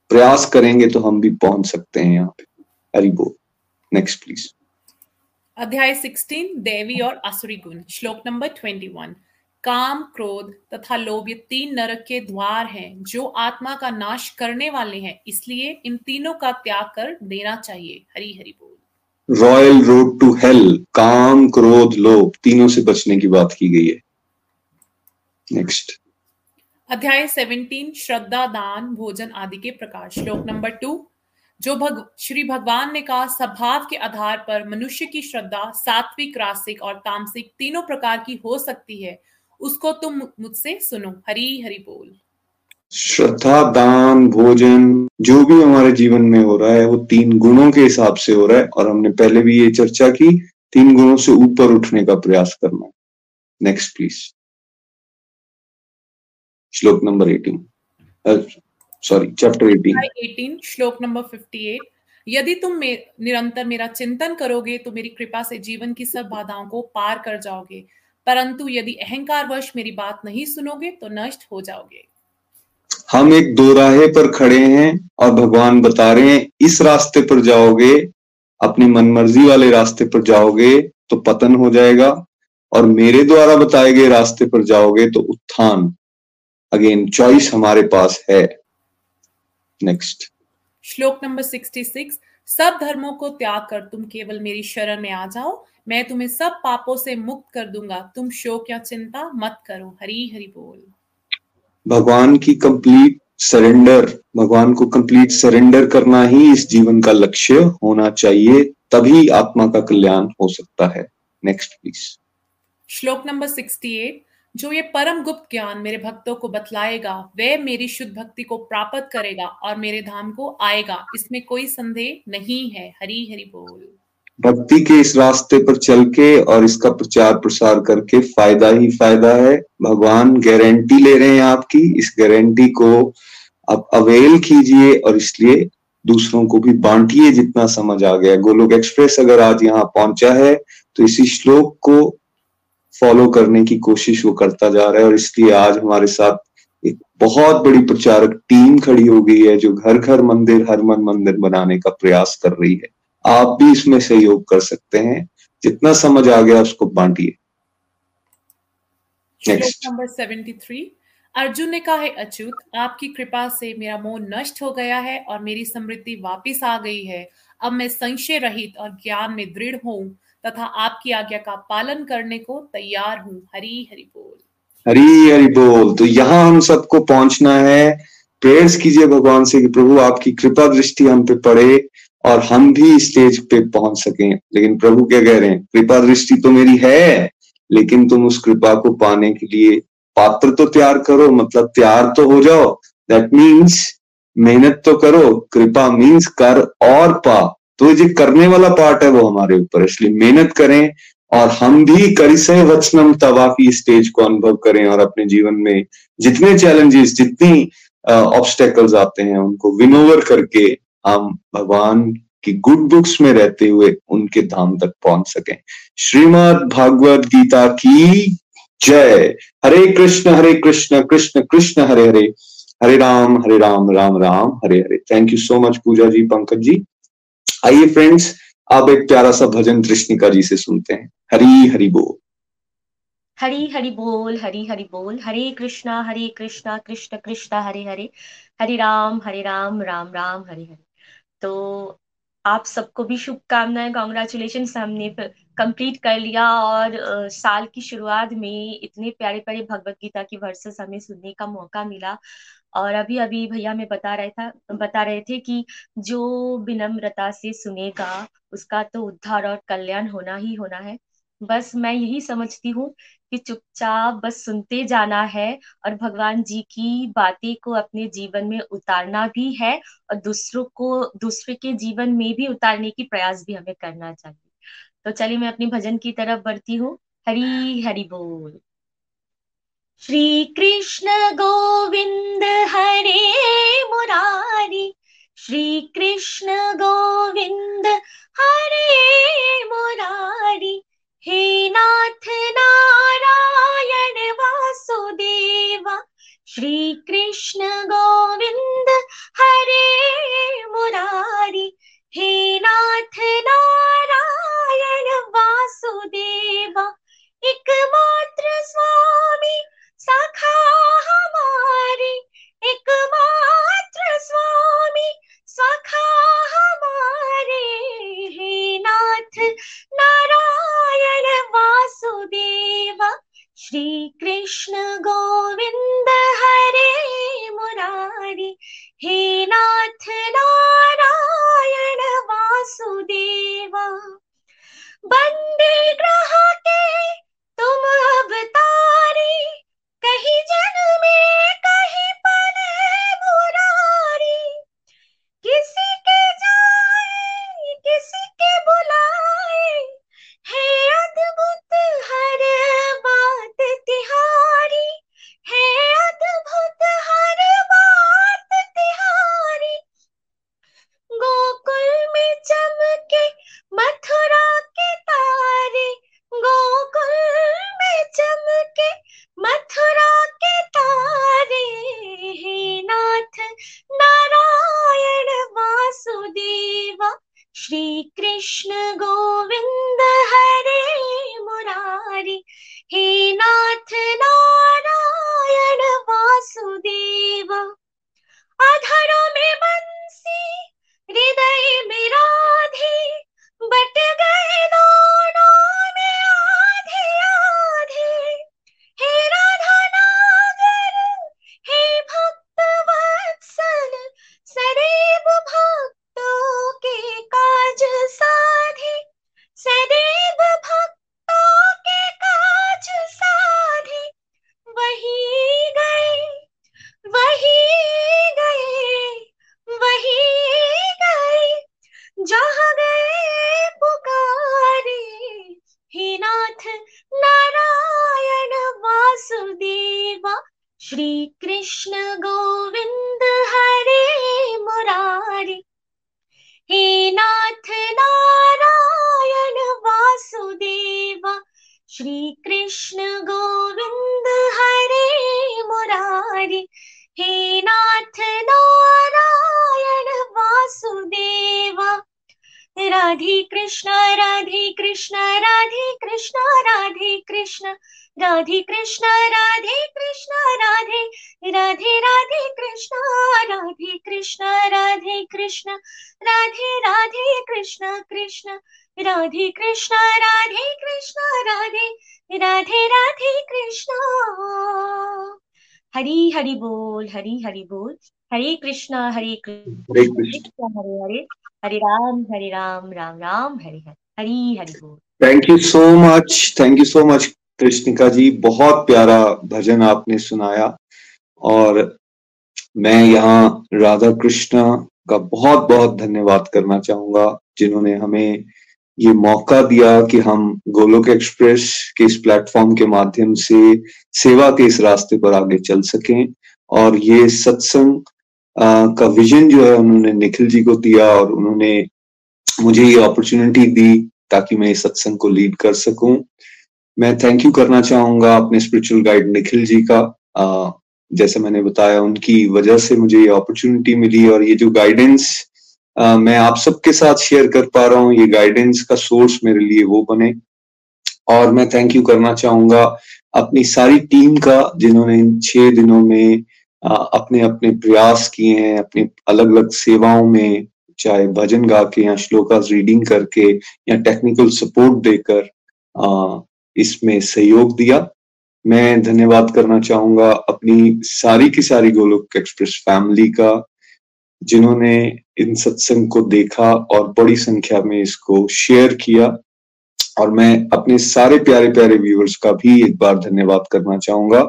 प्रयास करेंगे तो हम भी पहुँच सकते हैं यहाँ पे। हरी बोल नेक्स्ट प्लीज़ अध्याय 16 देवी और असुरी गुण, श्लोक नंबर 21 काम, क्रोध तथा लोभ ये तीन नरक के द्वार हैं, जो आत्मा का नाश करने वाले हैं, इसलिए इन तीनों का त्याग कर देना चाहिए। हरी हरी बोल। रॉयल रोड टू हेल काम, क्रोध, लोभ, तीनों से बचने की बात की गई है। नेक्स्ट अध्याय 17 श्रद्धा, दान, भोजन आदि के प्रकार श्लोक नंबर टू जो भग, श्री भगवान ने कहा स्वभाव के आधार पर मनुष्य की श्रद्धा सात्विक, रासिक और तामसिक तीनों प्रकार की हो सकती है, उसको तुम मुझसे सुनो। हरी, हरि बोल। श्रद्धा दान भोजन जो भी हमारे जीवन में हो रहा है वो तीन गुणों के हिसाब से हो रहा है और हमने पहले भी ये चर्चा की तीन गुणों से ऊपर उठने का प्रयास करना नेक्स्ट प्लीज़ श्लोक number eighteen sorry chapter eighteen eighteen श्लोक नंबर फिफ्टी एट यदि तुम मे, निरंतर मेरा चिंतन करोगे तो मेरी कृपा से जीवन की सब बाधाओं को पार कर जाओगे। परंतु यदि अहंकार वश मेरी बात नहीं सुनोगे तो नष्ट हो जाओगे। हम एक दो राहे पर खड़े हैं और भगवान बता रहे हैं, इस रास्ते पर जाओगे, अपनी मनमर्जी वाले रास्ते पर जाओगे तो पतन हो जाएगा और मेरे द्वारा बताए गए रास्ते पर जाओगे तो उत्थान। अगेन चॉइस हमारे पास है। नेक्स्ट श्लोक नंबर सिक्सटी सिक्स, सब धर्मों को त्याग कर तुम केवल मेरी शरण में आ जाओ, मैं तुम्हें सब पापों से मुक्त कर दूँगा, तुम शोक या चिंता मत करो, हरी हरि बोल। भगवान की कंप्लीट सरेंडर भगवान को कंप्लीट सरेंडर करना ही इस जीवन का लक्ष्य होना चाहिए, तभी आत्मा का कल्याण हो सकता है। नेक्स्ट प्लीज़ श्लोक नंबर सिक्सटी एट, जो ये परम गुप्त ज्ञान मेरे भक्तों को बतलाएगा, वह मेरी शुद्ध भक्ति को प्राप्त करेगा और मेरे धाम को आएगा, इसमें कोई संदेह नहीं है। हरी हरी बोल। भक्ति के इस रास्ते पर चल के और इसका प्रचार प्रसार करके फ़ायदा ही फ़ायदा है। भगवान गारंटी ले रहे हैं आपकी। इस गारंटी को आप अवेल कीजिए और इसलिए दूसरों को भी बांटिए जितना समझ आ गया। गोलोक एक्सप्रेस अगर आज यहाँ पहुँचा है तो इसी श्लोक को फॉलो करने की कोशिश वो करता जा रहा है और इसलिए आज हमारे साथ एक बहुत बड़ी प्रचारक टीम खड़ी हो गई है, जो घर घर मंदिर, हर मन मंदिर बनाने का प्रयास कर रही है। आप भी इसमें सहयोग कर सकते हैं। जितना समझ आ गया उसको बांटिए। Next number seventy three Arjun ने कहा है अच्युत आपकी कृपा से मेरा मोह नष्ट हो गया है और मेरी समृद्धि वापिस आ गई है। अब मैं संशय रहित और ज्ञान में दृढ़ हूँ तथा आपकी आज्ञा का पालन करने को तैयार हूँ। हरी हरि बोल। हरी हरि बोल। तो यहाँ हम सबको पहुँचना है। प्रेयर्स कीजिए भगवान से कि प्रभु आपकी कृपा दृष्टि हम पे पड़े। और हम भी स्टेज पे पहुँच सके। लेकिन प्रभु क्या कह रहे हैं? कृपा दृष्टि तो मेरी है, लेकिन तुम उस कृपा को पाने के लिए पात्र तो तैयार करो मतलब तैयार तो हो जाओ। दैट मीन्स मेहनत तो करो, कृपा मीन्स कर और पा। तो जो करने वाला पार्ट है वो हमारे ऊपर इसलिए मेहनत करें और हम भी करिसय वचनम तवा की स्टेज को अनुभव करें और अपने जीवन में जितने चैलेंजेस जितनी ऑब्स्टेकल्स आते हैं, उनको विनोवर करके हम भगवान की गुड बुक्स में रहते हुए उनके धाम तक पहुँच सके। श्रीमद भागवत गीता की जय। Hare Krishna Hare Krishna Krishna Krishna, Hare Hare. Hare Ram Hare Ram Ram Ram, Hare Hare. Thank you so much Pooja ji, Pankaj ji. आइए फ्रेंड्स आप एक प्यारा सा भजन कृष्णिका जी से सुनते हैं। हरी, हरि बोल। हरी, हरि बोल, हरी, हरि बोल। हरे कृष्णा हरे कृष्णा, कृष्ण कृष्ण, हरे हरे। हरे राम हरे राम राम राम, हरे हरे। तो आप सबको भी शुभकामनाएँ कॉन्ग्रेचुलेशन हमने कंप्लीट कर लिया और साल की शुरुआत में इतने प्यारे प्यारे भगवत गीता की वर्सेस हमें सुनने का मौका मिला। और अभी अभी भैया में बता रहा था, बता रहे थे कि जो विनम्रता से सुनेगा, उसका तो उद्धार और कल्याण होना ही होना है। बस मैं यही समझती हूँ कि चुपचाप बस सुनते जाना है और भगवान जी की बातें को अपने जीवन में उतारना भी है और दूसरों को, दूसरे के जीवन में भी उतारने की प्रयास भी हमें करना चाहिए। तो चलिए मैं अपनी भजन की तरफ़ बढ़ती हूँ। हरी, हरि बोल। श्री कृष्ण गोविंद हरे मुरारी। श्री कृष्ण गोविंद हरे मुरारी। हे नाथ नारायण वासुदेवा, श्री कृष्ण गोविंद, हरे मुरारी। हे नाथ नारायण वासुदेवा एकमात्र स्वामी सखा हमारे। एकमात्र स्वामी सखा हमारे। श्री श्री कृष्ण गोविंद हरे मुरारी। हे नाथ नारायण वासुदेवा श्री कृष्ण गोविंद हरे मुरारी। हे नाथ नारायण वासुदेवा, राधे कृष्ण राधे कृष्ण राधे कृष्ण राधे कृष्ण। राधे कृष्ण राधे कृष्ण राधे राधे राधे कृष्ण राधे कृष्ण राधे कृष्ण राधे राधे कृष्ण कृष्ण राधे कृष्ण राधे कृष्ण राधे राधे राधे कृष्ण। हरी हरि बोल हरी हरि बोल। हरे कृष्णा हरे कृष्ण हरे हरे हरे राम हरे राम राम राम हरे हरे हरी हरि बोल। Thank you so much thank you so much Krishnika ji, बहुत प्यारा भजन आपने सुनाया और मैं यहाँ राधा कृष्ण का बहुत बहुत धन्यवाद करना चाहूँगा, जिन्होंने हमें ये मौका दिया कि हम गोलोक एक्सप्रेस के इस प्लेटफॉर्म के माध्यम से सेवा के इस रास्ते पर आगे चल सकें और ये सत्संग का विजन जो है उन्होंने निखिल जी को दिया और उन्होंने मुझे ये अपॉर्चुनिटी दी ताकि मैं इस सत्संग को लीड कर सकूँ। मैं थैंक यू करना चाहूँगा अपने स्पिरिचुअल गाइड निखिल जी का। अ, जैसे मैंने बताया उनकी वजह से मुझे ये अपॉर्चुनिटी मिली और ये जो गाइडेंस मैं आप सबके साथ शेयर कर पा रहा हूँ ये गाइडेंस का सोर्स मेरे लिए वो बने। और मैं थैंक यू करना चाहूँगा अपनी सारी टीम का जिन्होंने इन छह दिनों में अ, अपने अपने प्रयास किए हैं अपनी अलग अलग सेवाओं में चाहे भजन गा के या श्लोकास रीडिंग करके या टेक्निकल सपोर्ट देकर इसमें सहयोग दिया। मैं धन्यवाद करना चाहूँगा अपनी सारी की सारी गोलोक एक्सप्रेस फैमिली का, जिन्होंने इन सत्संग को देखा और बड़ी संख्या में इसको शेयर किया। और मैं अपने सारे प्यारे प्यारे व्यूअर्स का भी एक बार धन्यवाद करना चाहूँगा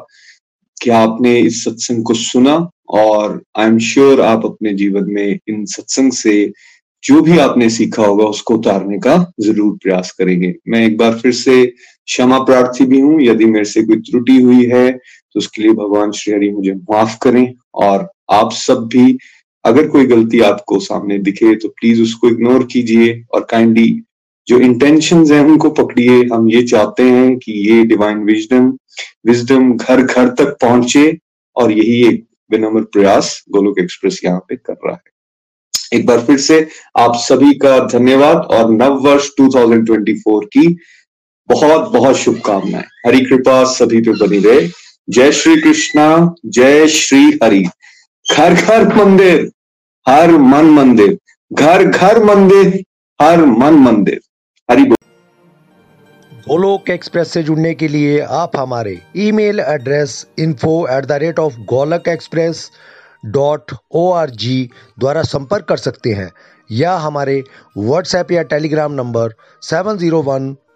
कि आपने इस सत्संग को सुना और आई एम श्योर आप अपने जीवन में इन सत्संग से जो भी आपने सीखा होगा उसको उतारने का ज़रूर प्रयास करेंगे। मैं एक बार फिर से क्षमा प्रार्थी भी हूँ। यदि मेरे से कोई त्रुटि हुई है तो उसके लिए भगवान श्री हरि मुझे माफ़ करें और आप सब भी अगर कोई गलती आपको सामने दिखे तो प्लीज़ उसको इग्नोर कीजिए और काइंडली जो इंटेंशंस हैं, उनको पकड़िए। हम ये चाहते हैं कि ये डिवाइन विजडम विजडम घर घर तक पहुँचे और यही एक विनम्र प्रयास गोलोक एक्सप्रेस यहाँ पे कर रहा है। एक बार फिर से आप सभी का धन्यवाद और नव वर्ष 2024 की बहुत बहुत शुभकामनाएँ। हरी कृपा सभी पे बनी रहे। जय श्री कृष्णा, जय श्री हरि। घर घर मंदिर, हर मन मंदिर। घर घर मंदिर, हर मन मंदिर। हरि गोलोक एक्सप्रेस से जुड़ने के लिए आप हमारे email address info at the rate of Golok express dot O R G द्वारा संपर्क कर सकते हैं या हमारे व्हाट्सएप या Telegram number seven zero one